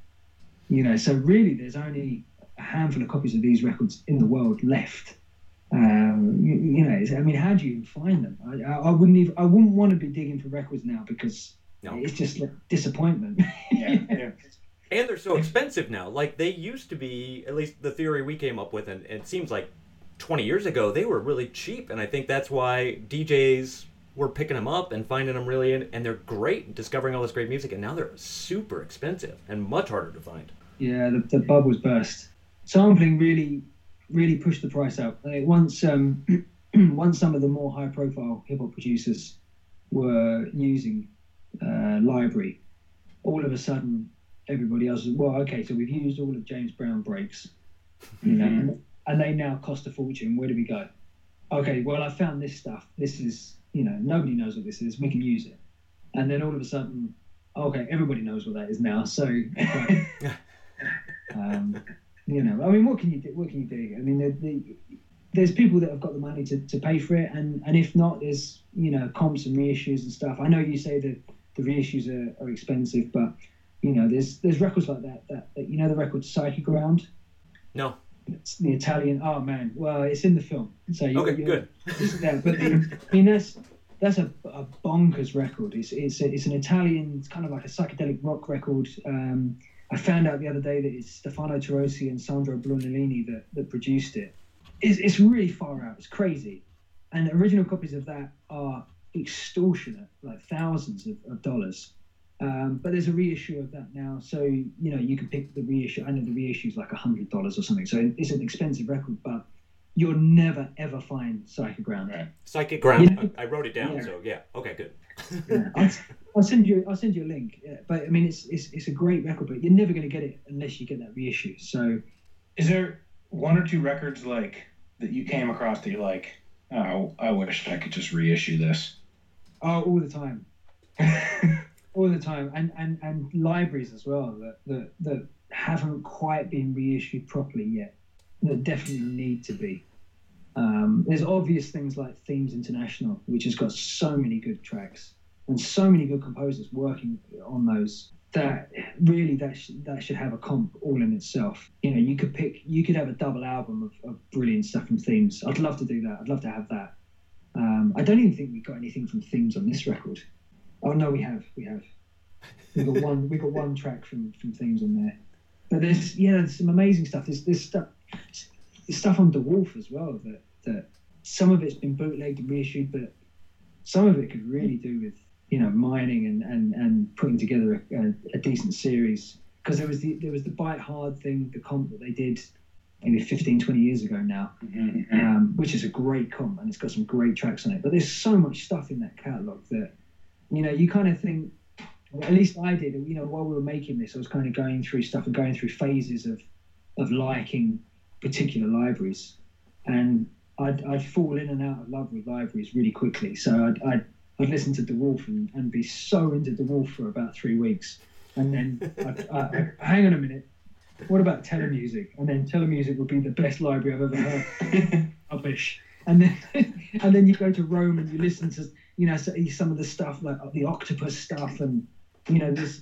You know, so really there's only a handful of copies of these records in the world left. Um, you, you know, it's- I mean, how do you even find them? I, I, I wouldn't even, I wouldn't want to be digging for records now because No. it's just like disappointment. Yeah. yeah. And they're so expensive now. Like they used to be, at least the theory we came up with, and it seems like 20 years ago they were really cheap, and I think that's why DJs were picking them up and finding them really, in, and they're great, discovering all this great music. And now they're super expensive and much harder to find. Yeah, the, the bubbles burst. Sampling really, really pushed the price up. Like once, um, once some of the more high-profile hip-hop producers were using uh, library, all of a sudden everybody else was well. Okay, so we've used all of James Brown breaks, you know, and, and they now cost a fortune. Where do we go? Okay, well I found this stuff. This is you know nobody knows what this is. We can use it, and then all of a sudden, okay, everybody knows what that is now. So. um, you know, I mean, what can you do? What can you do? I mean, the, the, there's people that have got the money to, to pay for it, and, and if not, there's you know comps and reissues and stuff. I know you say that the reissues are, are expensive, but you know, there's there's records like that that, that you know the record Psycheground. No. It's the Italian. Oh man, well, it's in the film. So you, Okay, good. it's there, but the, I mean that's that's a, a bonkers record. It's it's a, it's an Italian, it's kind of like a psychedelic rock record. Um, I found out the other day that it's Stefano Torossi and Sandro Brugnolini that, that produced it. It's, it's really far out. It's crazy, and original copies of that are extortionate, like thousands of, of dollars. Um, but there's a reissue of that now, so you know you can pick the reissue. I know the reissue is like a hundred dollars or something, so it's an expensive record, but you'll never ever find Psycheground. Right. Psycheground. Yeah. I, I wrote it down, Yeah. so yeah. Okay, good. Yeah, I'll, I'll send you. I'll send you a link. Yeah, but I mean, it's, it's it's a great record, but you're never going to get it unless you get that reissue. So Is there one or two records like that you came across that you're like, oh, I wish I could just reissue this? oh, all the time, all the time, and and and libraries as well that that that haven't quite been reissued properly yet. That definitely need to be. Um, there's obvious things like Themes International, which has got so many good tracks and so many good composers working on those. That really that sh- that should have a comp all in itself. You know, you could pick, you could have a double album of, of brilliant stuff from Themes. I'd love to do that. I'd love to have that. Um, I don't even think we got anything from Themes on this record. Oh no, we have, we have. We got one, we got one track from from Themes on there. But there's yeah, there's some amazing stuff. There's there's stuff, there's stuff on De Wolfe as well that that some of it's been bootlegged and reissued, but some of it could really do with you know mining and and, and putting together a, a, decent series. Because there was the there was the bite hard thing, the comp that they did maybe 15, 20 years ago now, Mhm. um, which is a great comp and it's got some great tracks on it. But there's so much stuff in that catalogue that you know you kind of think, at least I did. You know, while we were making this, I was kind of going through stuff and going through phases of of liking particular libraries, and I'd, I'd fall in and out of love with libraries really quickly. So I'd, I'd, I'd listen to De Wolfe and, and be so into De Wolfe for about three weeks, and then I'd, I, I, hang on a minute, what about telemusic? And then telemusic would be the best library I've ever heard. Rubbish. And then and then you go to Rome and you listen to you know some of the stuff like the octopus stuff and you know there's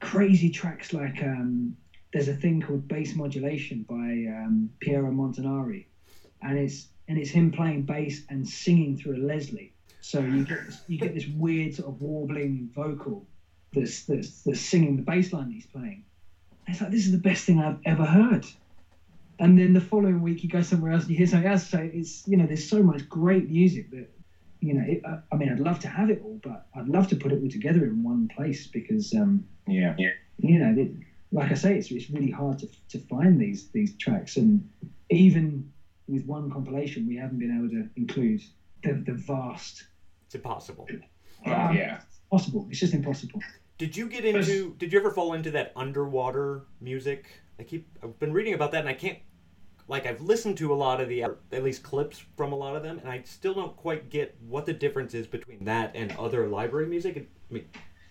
crazy tracks like um, there's a thing called bass modulation by um, Piero Montanari, and it's and it's him playing bass and singing through a Leslie. So you get this, you get this weird sort of warbling vocal that's that's, that's singing the bass line he's playing. And it's like this is the best thing I've ever heard. And then the following week you go somewhere else and you hear something else. So it's you know there's so much great music that you know it, I mean I'd love to have it all, but I'd love to put it all together in one place because um, yeah yeah you know it, like I say it's it's really hard to to find these these tracks and even with one compilation, we haven't been able to include the, the vast. It's impossible. Oh, yeah. Possible. It's just impossible. Did you get into? Did you ever fall into that underwater music? I keep. I've been reading about that, and I can't. Like I've listened to a lot of the, at least clips from a lot of them, and I still don't quite get what the difference is between that and other library music. I mean,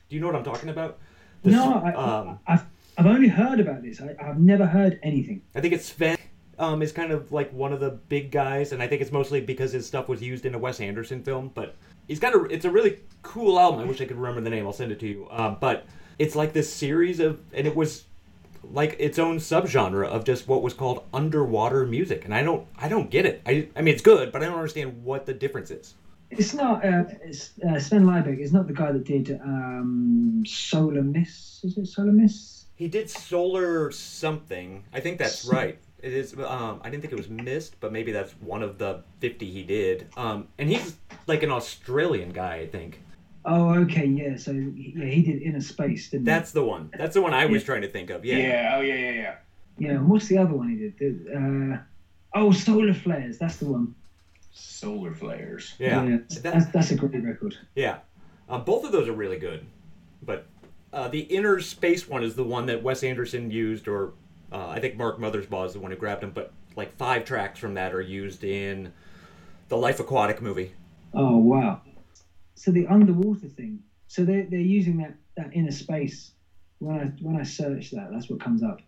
do you know what I'm talking about? No, I, um, I've I've only heard about this. I, have never heard anything. I think it's Sven um, is kind of like one of the big guys, and I think it's mostly because his stuff was used in a Wes Anderson film. But he's got a it's a really cool album. I wish I could remember the name. I'll send it to you. Um, but it's like this series of, and it was like its own subgenre of just what was called underwater music, and I don't I don't get it. I I mean it's good, but I don't understand what the difference is. It's not uh, it's, uh, Sven Libaek is not the guy that did um, Solar Miss. Is it Solar Miss? He did Solar something. I think that's right. It is. Um, I didn't think it was Myst, but maybe that's one of the fifty he did. Um, and he's like an Australian guy, I think. Oh, okay, yeah. So yeah, he did Innerspace, didn't That's he? the one. That's the one I was trying to think of. Yeah. Yeah. Oh, yeah, yeah, yeah. Yeah. what's the other one he did? Uh, oh, Solar Flares. That's the one. Solar Flares. Yeah. yeah that's, that's a great record. Yeah. Um, both of those are really good, but uh, the Innerspace one is the one that Wes Anderson used, or uh, I think Mark Mothersbaugh is the one who grabbed him, but like five tracks from that are used in the Life Aquatic movie. Oh wow! So the underwater thing. So they they're using that that inner space. When I when I search that, that's what comes up.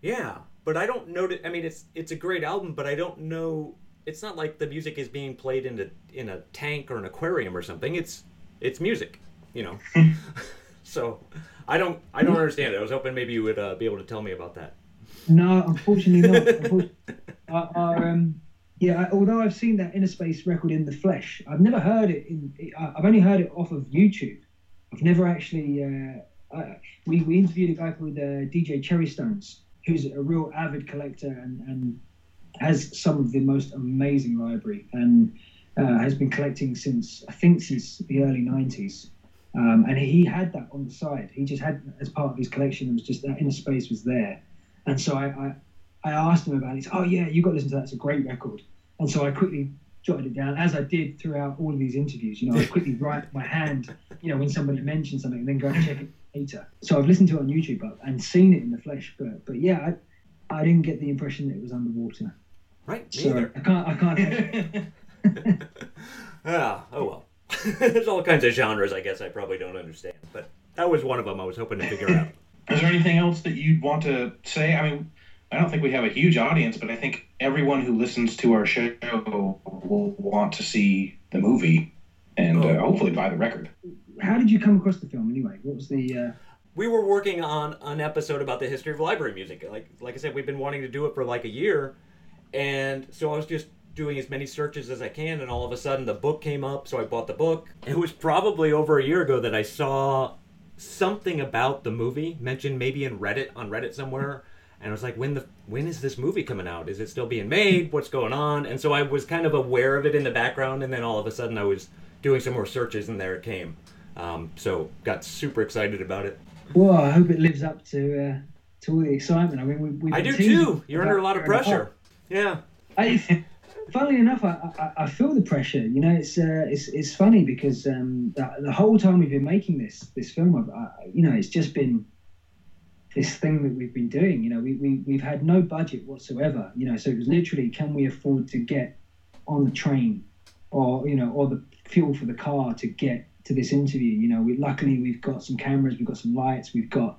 Yeah, but I don't know. I mean, it's it's a great album, but I don't know. It's not like the music is being played in a in a tank or an aquarium or something. It's it's music, you know. so I don't I don't understand it. I was hoping maybe you would uh, be able to tell me about that. No, unfortunately not. unfortunately, uh, um, yeah, although I've seen that Inner Space record in the flesh, I've never heard it. In, I've only heard it off of YouTube. I've never actually. Uh, uh, we, we interviewed a guy called uh, DJ Cherrystones, who's a real avid collector and, and has some of the most amazing library and uh, has been collecting since I think since the early '90s. Um, and he had that on the side. He just had as part of his collection. It was just that Inner Space was there and so I, I, I asked him about it. Said, oh yeah, you got to listen to that. It's a great record. And so I quickly jotted it down, as I did throughout all of these interviews. You know, I quickly write my hand, you know, when somebody mentions something, and then go and check it later. So I've listened to it on YouTube and seen it in the flesh, but but yeah, I, I didn't get the impression that it was underwater. Right. So I can't. I can't. ah. Oh well. There's all kinds of genres. I guess I probably don't understand, but that was one of them. I was hoping to figure out. Is there anything else that you'd want to say? I mean, I don't think we have a huge audience, but I think everyone who listens to our show will want to see the movie and uh, oh. uh, hopefully buy the record. How did you come across the film anyway? What was the? Uh... We were working on an episode about the history of library music. Like, like I said, we've been wanting to do it for like a year, and so I was just doing as many searches as I can, and all of a sudden the book came up, so I bought the book. It was probably over a year ago that I saw something about the movie mentioned maybe in Reddit on Reddit somewhere and I was like when the when is this movie coming out? Is it still being made? What's going on? And so I was kind of aware of it in the background and then all of a sudden I was doing some more searches and there it came. Um, so got super excited about it. Well I hope it lives up to uh, to all the excitement. I mean we, I do too. You're under a lot of pressure. yeah. I funnily enough, I, I, I feel the pressure. You know, it's uh, it's it's funny because um, the, the whole time we've been making this this film, I, you know, it's just been this thing that we've been doing. You know, we, we we've had no budget whatsoever. You know, so it was literally, can we afford to get on the train, or you know, or the fuel for the car to get to this interview? You know, we luckily we've got some cameras, we've got some lights, we've got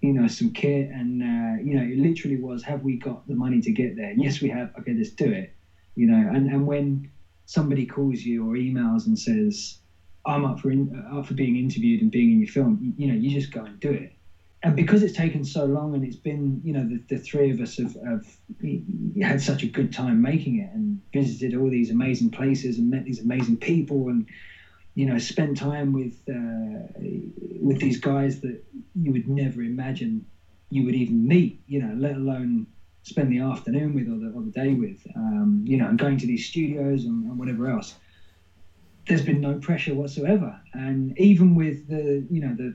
you know some kit, and uh, you know, it literally was, have we got the money to get there? Yes, we have. Okay, let's do it. You know, and and when somebody calls you or emails and says, I'm up for in, up for being interviewed and being in your film. You, you, know, you just go and do it and because it's taken so long and it's been you know the, the three of us have, have had such a good time making it and visited all these amazing places and met these amazing people and you know spent time with uh, with these guys that you would never imagine you would even meet you know let alone spend the afternoon with or the, or the day with um, you know and going to these studios and, and whatever else. There's been no pressure whatsoever. And even with the you know the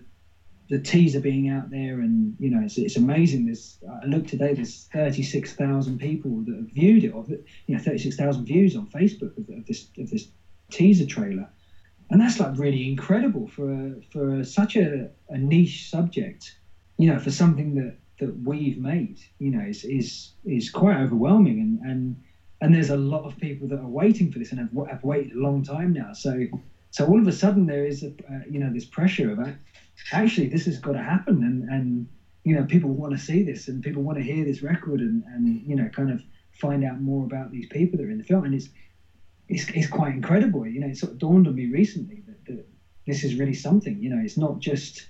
the teaser being out there, and you know, it's, it's amazing. There's I looked today. There's thirty six thousand people that have viewed it, of it, you know, thirty six thousand views on Facebook of, of, this of this teaser trailer, and that's like really incredible for a, for such a, a niche subject. You know, for something that that we've made, you know, is is is quite overwhelming, and and and there's a lot of people that are waiting for this and have, have waited a long time now. So so all of a sudden there is a uh, you know this pressure of actually this has got to happen and and you know people want to see this and people want to hear this record and and you know kind of find out more about these people that are in the film. And it's it's, it's quite incredible you know it sort of dawned on me recently that, that this is really something you know it's not just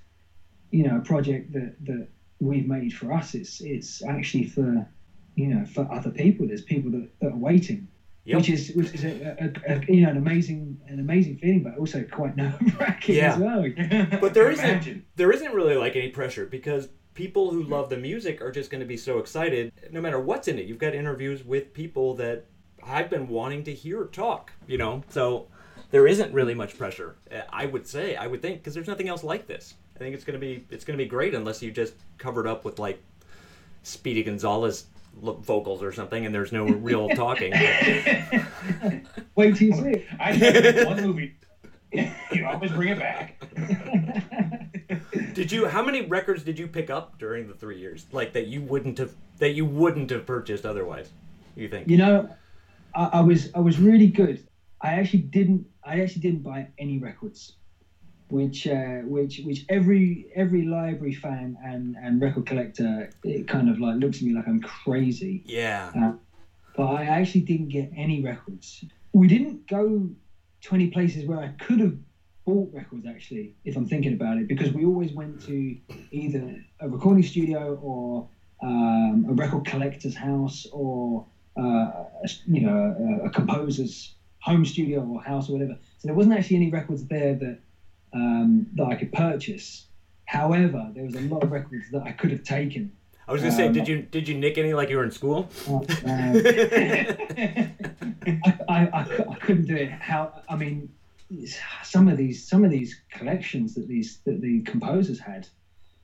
you know a project that that we've made for us it's it's actually for you know for other people. There's people that, that are waiting Yep. which is which is a, a, a, you know an amazing an amazing feeling, but also quite nerve wracking yeah. as well. but there isn't there isn't really like any pressure because people who love the music are just going to be so excited no matter what's in it. You've got interviews with people that I've been wanting to hear talk, you know, so there isn't really much pressure. I would say, I would think, because there's nothing else like this. I think it's gonna be it's gonna be great unless you just cover it up with like Speedy Gonzalez vocals or something, and there's no real talking. Wait till you see. I know one movie. you always bring it back. did you? How many records did you pick up during the three years? Like that you wouldn't have that you wouldn't have purchased otherwise. You think? You know, I, I was I was really good. I actually didn't I actually didn't buy any records which uh, which which every every library fan and and record collector it kind of like looks at me like I'm crazy. Yeah. Uh, but I actually didn't get any records. We didn't go to any places where I could have bought records actually, if I'm thinking about it, because we always went to either a recording studio or um, a record collector's house or uh, a, you know a, a composer's home studio or house or whatever. So there wasn't actually any records there that um, that I could purchase. However, there was a lot of records that I could have taken. I was gonna um, say, did you did you nick any like you were in school? Uh, I, I, I, I, couldn't do it. How I mean, some of these some of these collections that these that the composers had,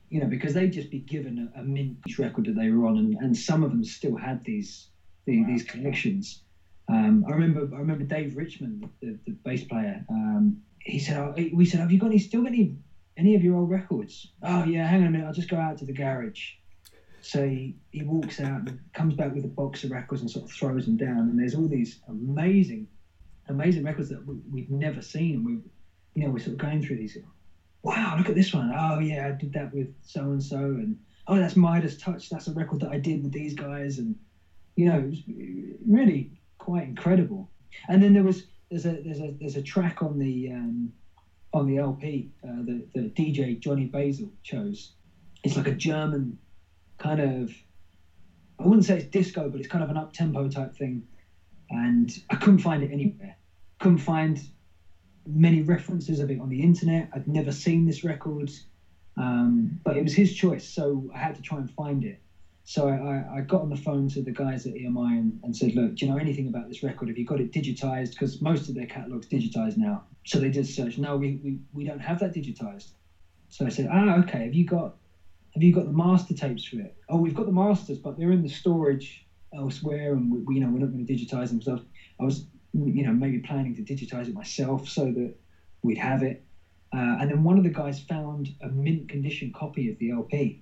you know, because they'd just be given a, a mint record that they were on, and, and some of them still had these the, wow. these collections. Um, I remember I remember Dave Richmond, the, the bass player. Um, he said, oh, we said, have you got any, still got any, any of your old records? Oh yeah, hang on a minute, I'll just go out to the garage. So he, he walks out and comes back with a box of records and sort of throws them down. And there's all these amazing, amazing records that we, have never seen. We, you know, we're sort of going through these. Wow, look at this one. Oh yeah, I did that with so and so, and oh that's Midas Touch. That's a record that I did with these guys, and you know, it was really quite incredible. And then there was there's a there's a there's a track on the um, on the LP uh, that the DJ Johnny Basil chose. It's like a German kind of I wouldn't say it's disco, but it's kind of an up tempo type thing. And I couldn't find it anywhere. Couldn't find many references of it on the internet. I'd never seen this record, um, but it was his choice, so I had to try and find it. So I, I, got on the phone to the guys at EMI and, and, said, look, do you know anything about this record? Have you got it digitized? Because most of their catalog's digitized now. So they did search. No, we, we, we don't have that digitized. So I said, ah, okay. Have you got have you got the master tapes for it? Oh, we've got the masters, but they're in the storage elsewhere, and we, we you know we're not going to digitize them. So I was, you know, maybe planning to digitize it myself so that we'd have it. Uh, and then one of the guys found a mint condition copy of the LP,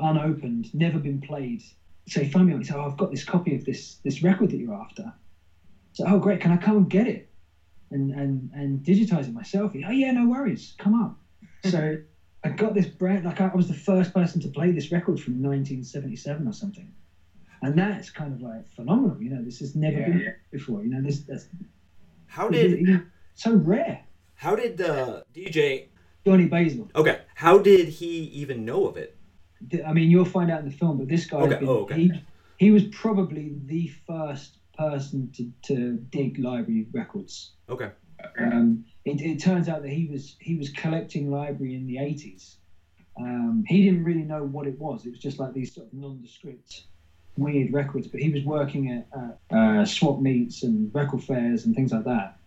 unopened, never been played. So he phoned me up. He said, "Oh, I've got this copy of this this record that you're after." So, oh, great! Can I come and get it and and and digitize it myself? He, oh, yeah, no worries. Come up. so I got this brand. Like I was the first person to play this record from 1977 or something, and that's kind of like phenomenal. You know, this has never Yeah, been before. You know, this that's How did you know, so rare. how did uh, DJ? Johnny Basil. Okay, how did he even know of it? I mean, you'll find out in the film, but this guy, okay. been, oh, okay. he, he was probably the first person to, to dig library records. Okay, Um, it, it turns out that he was he was collecting library in the 80s. Um, he didn't really know what it was. It was just like these sort of nondescript, weird records. But he was working at uh, uh, swap meets and record fairs and things like that,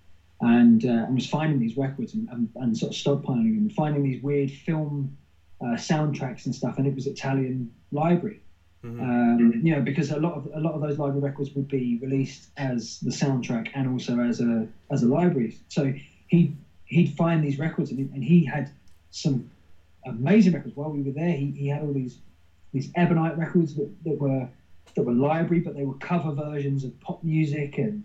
and, uh, and was finding these records and, and, and sort of stockpiling them, and finding these weird film uh, soundtracks and stuff. And it was Italian library. Mhm. Um, you know, because a lot of a lot of those library records would be released as the soundtrack and also as a as a library. So he he'd find these records and, he- and he had some amazing records while we were there. He, he had all these these ebonite records that, that were that were library, but they were cover versions of pop music and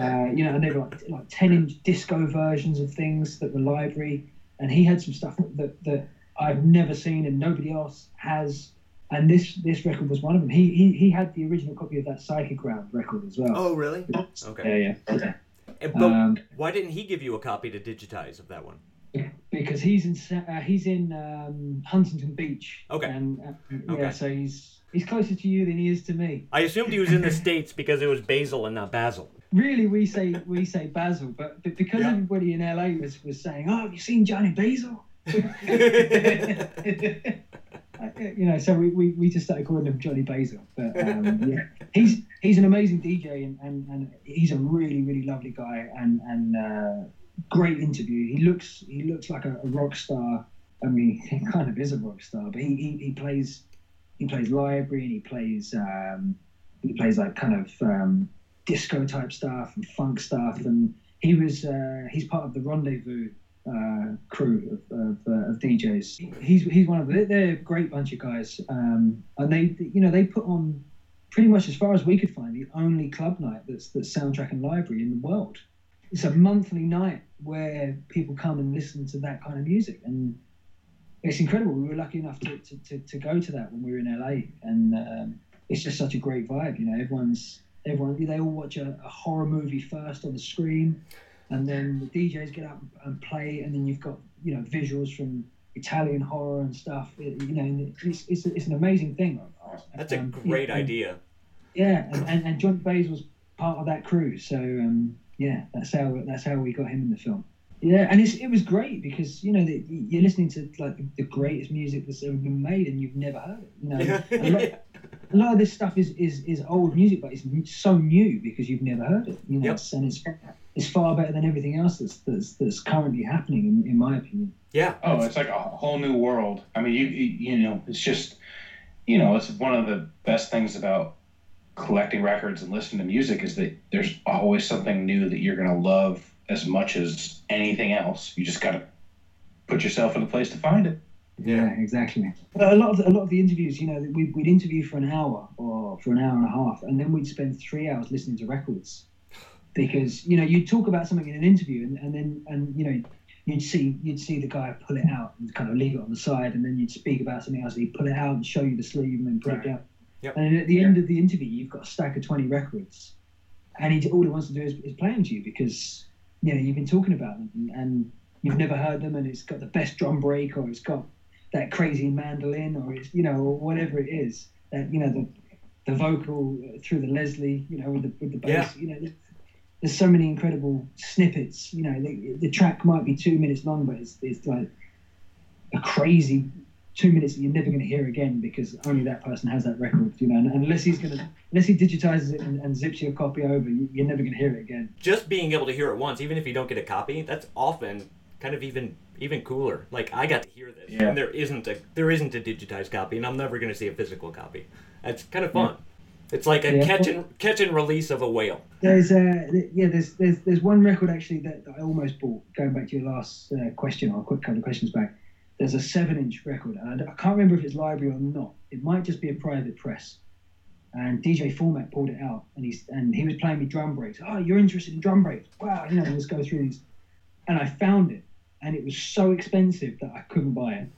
uh, you know, and they were like like ten inch disco versions of things that were library. And he had some stuff that that I've never seen and nobody else has. And this this record was one of them. He he, he had the original copy of that Psycheground record as well. Oh, really? Okay. Yeah, yeah. And- But Um, why didn't he give you a copy to digitize of that one? because he's in uh, he's in um, Huntington Beach. Okay. And uh, yeah, Okay. so he's he's closer to you than he is to me. I assumed he was in the states because it was Basil and not Basil. Really, we say we say Basil, but, but because Yeah. everybody in LA was, was saying, "Oh, have you seen Johnny Basil?" You know, so we, we, we just started calling him Johnny Basil. But um, yeah, he's he's an amazing DJ and, and, and he's a really really lovely guy and and uh, great interview. He looks he looks like a, a rock star. I mean, he kind of is a rock star, but he, he, he plays he plays library and he plays um, he plays like kind of um, disco type stuff and funk stuff and he was uh, he's part of the rendezvous uh, crew of, of, uh, of DJs. He's he's one of the, they're a great bunch of guys, um, and they you know they put on pretty much as far as we could find the only club night that's that's soundtrack and library in the world. It's a monthly night where people come and listen to that kind of music, and it's incredible. We were lucky enough to, to, to, to go to that when we were in LA, and um, it's just such a great vibe. You know, everyone's everyone they all watch a, a horror movie first on the screen and then the DJs get up and play, and then you've got you know visuals from Italian horror and stuff. It, you know, it's, it's it's an amazing thing. That's a Um, great yeah, idea. Yeah, and, and, and John Bays was part of that crew, so um, yeah, that's how that's how we got him in the film. Yeah, and it's, it was great because you know the, you're listening to like the greatest music that's ever been made, and you've never heard it. You know, a, lot, a lot of this stuff is, is, is old music, but it's so new because you've never heard it. You know, Yep. and it's it's far better than everything else that's that's, that's currently happening, in, in my opinion. Yeah. Oh, it's like a whole new world. I mean, you you you know, it's just, you know, it's one of the best things about collecting records and listening to music is that there's always something new that you're gonna love as much as anything else. You just gotta put yourself in a place to find it. Yeah, exactly. But a lot of the, a lot of the interviews, you know, we'd, we'd interview for an hour or for an hour and a half, and then we'd spend three hours listening to records because you know you'd talk about something in an interview, and, and then and you know you'd see you'd see the guy pull it out and kind of leave it on the side, and then you'd speak about something else, and he'd pull it out and show you the sleeve, and then put it Right. down. Yep. And at the end of the interview, you've got a stack of twenty records, and he all he wants to do is, is play them to you because you know you've been talking about them and, and you've never heard them, and it's got the best drum break, or it's got that crazy mandolin, or it's you know or whatever it is that you know the the vocal through the Leslie, you know, with the with the bass, you know. There's, there's so many incredible snippets. You know, the, the track might be two minutes long, but it's, it's like a crazy two minutes that you're never going to hear again because only that person has that record. You know, and unless he's going to, unless he digitizes it and, and zips your copy over, you, you're never going to hear it again. Just being able to hear it once, even if you don't get a copy, that's often kind of even even cooler. Like I got to hear this, Yeah. and there isn't a there isn't a digitized copy, and I'm never going to see a physical copy. That's kind of fun. It's like a Yeah. catch and catch and release of a whale. There's uh, yeah, there's there's there's one record actually that, that I almost bought. Going back to your last uh, question, or a quick couple of questions back. There's a seven-inch record, and I can't remember if it's library or not. It might just be a private press. And DJ Format pulled it out, and he's and he was playing me drum breaks. Oh, you're interested in drum breaks? Wow, you know, let's go through these. And I found it, and it was so expensive that I couldn't buy it.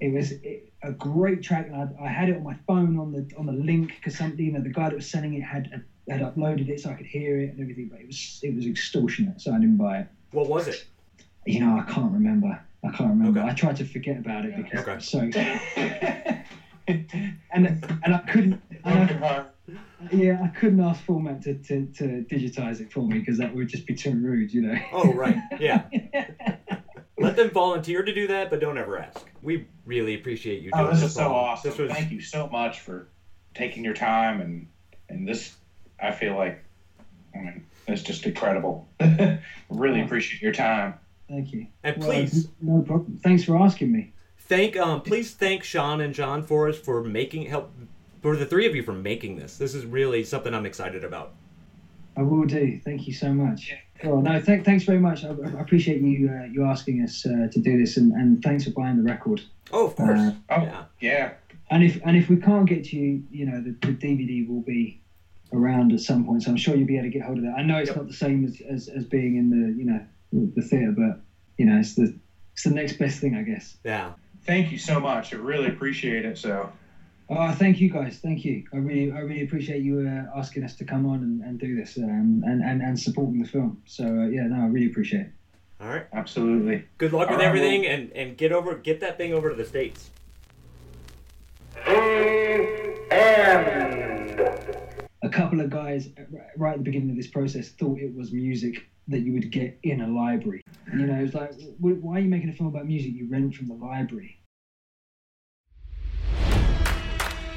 It was it, a great track, and I, I had it on my phone on the on the link because something, you know, the guy that was selling it had had uploaded it so I could hear it and everything. But it was it was extortionate, so I didn't buy it. What was it? You know, I can't remember. I can't remember. Okay. I tried to forget about it because Okay. so and and I couldn't. And I, yeah, I couldn't ask Format to, to, to digitize it for me because that would just be too rude, you know. Oh right, yeah. Let them volunteer to do that, but don't ever ask. We really appreciate you doing Oh, this is so Paul. awesome. This was Thank you so much for taking your time and and this. I feel like, I mean, it's just incredible. really appreciate your time. Thank you. and Well, please no problem. Thanks for asking me. thank um please thank Sean and John for us for making help for the three of you for making this. This is really something I'm excited about. I will do. Thank you so much. Well, no, th- thanks very much. I, I appreciate you uh, you asking us uh, to do this, and, and thanks for buying the record. Oh, of course. Uh, Oh, Yeah. yeah. And if and if we can't get to you, you know, the, the DVD will be around at some point. So I'm sure you'll be able to get hold of that. I know it's Yep. not the same as, as, as being in the you know the theater, but you know, it's the it's the next best thing, I guess. Yeah. Thank you so much. I really appreciate it. So, Oh, thank you guys. Thank you. I really, I really appreciate you uh, asking us to come on and, and do this um, and, and, and supporting the film. So uh, yeah, no, I really appreciate it. All right. absolutely. Good luck with All right, everything, and and get over get that thing over to the states. A couple of guys uh, right at the beginning of this process thought it was music that you would get in a library. You know, it's like, why are you making a film about music you rent from the library?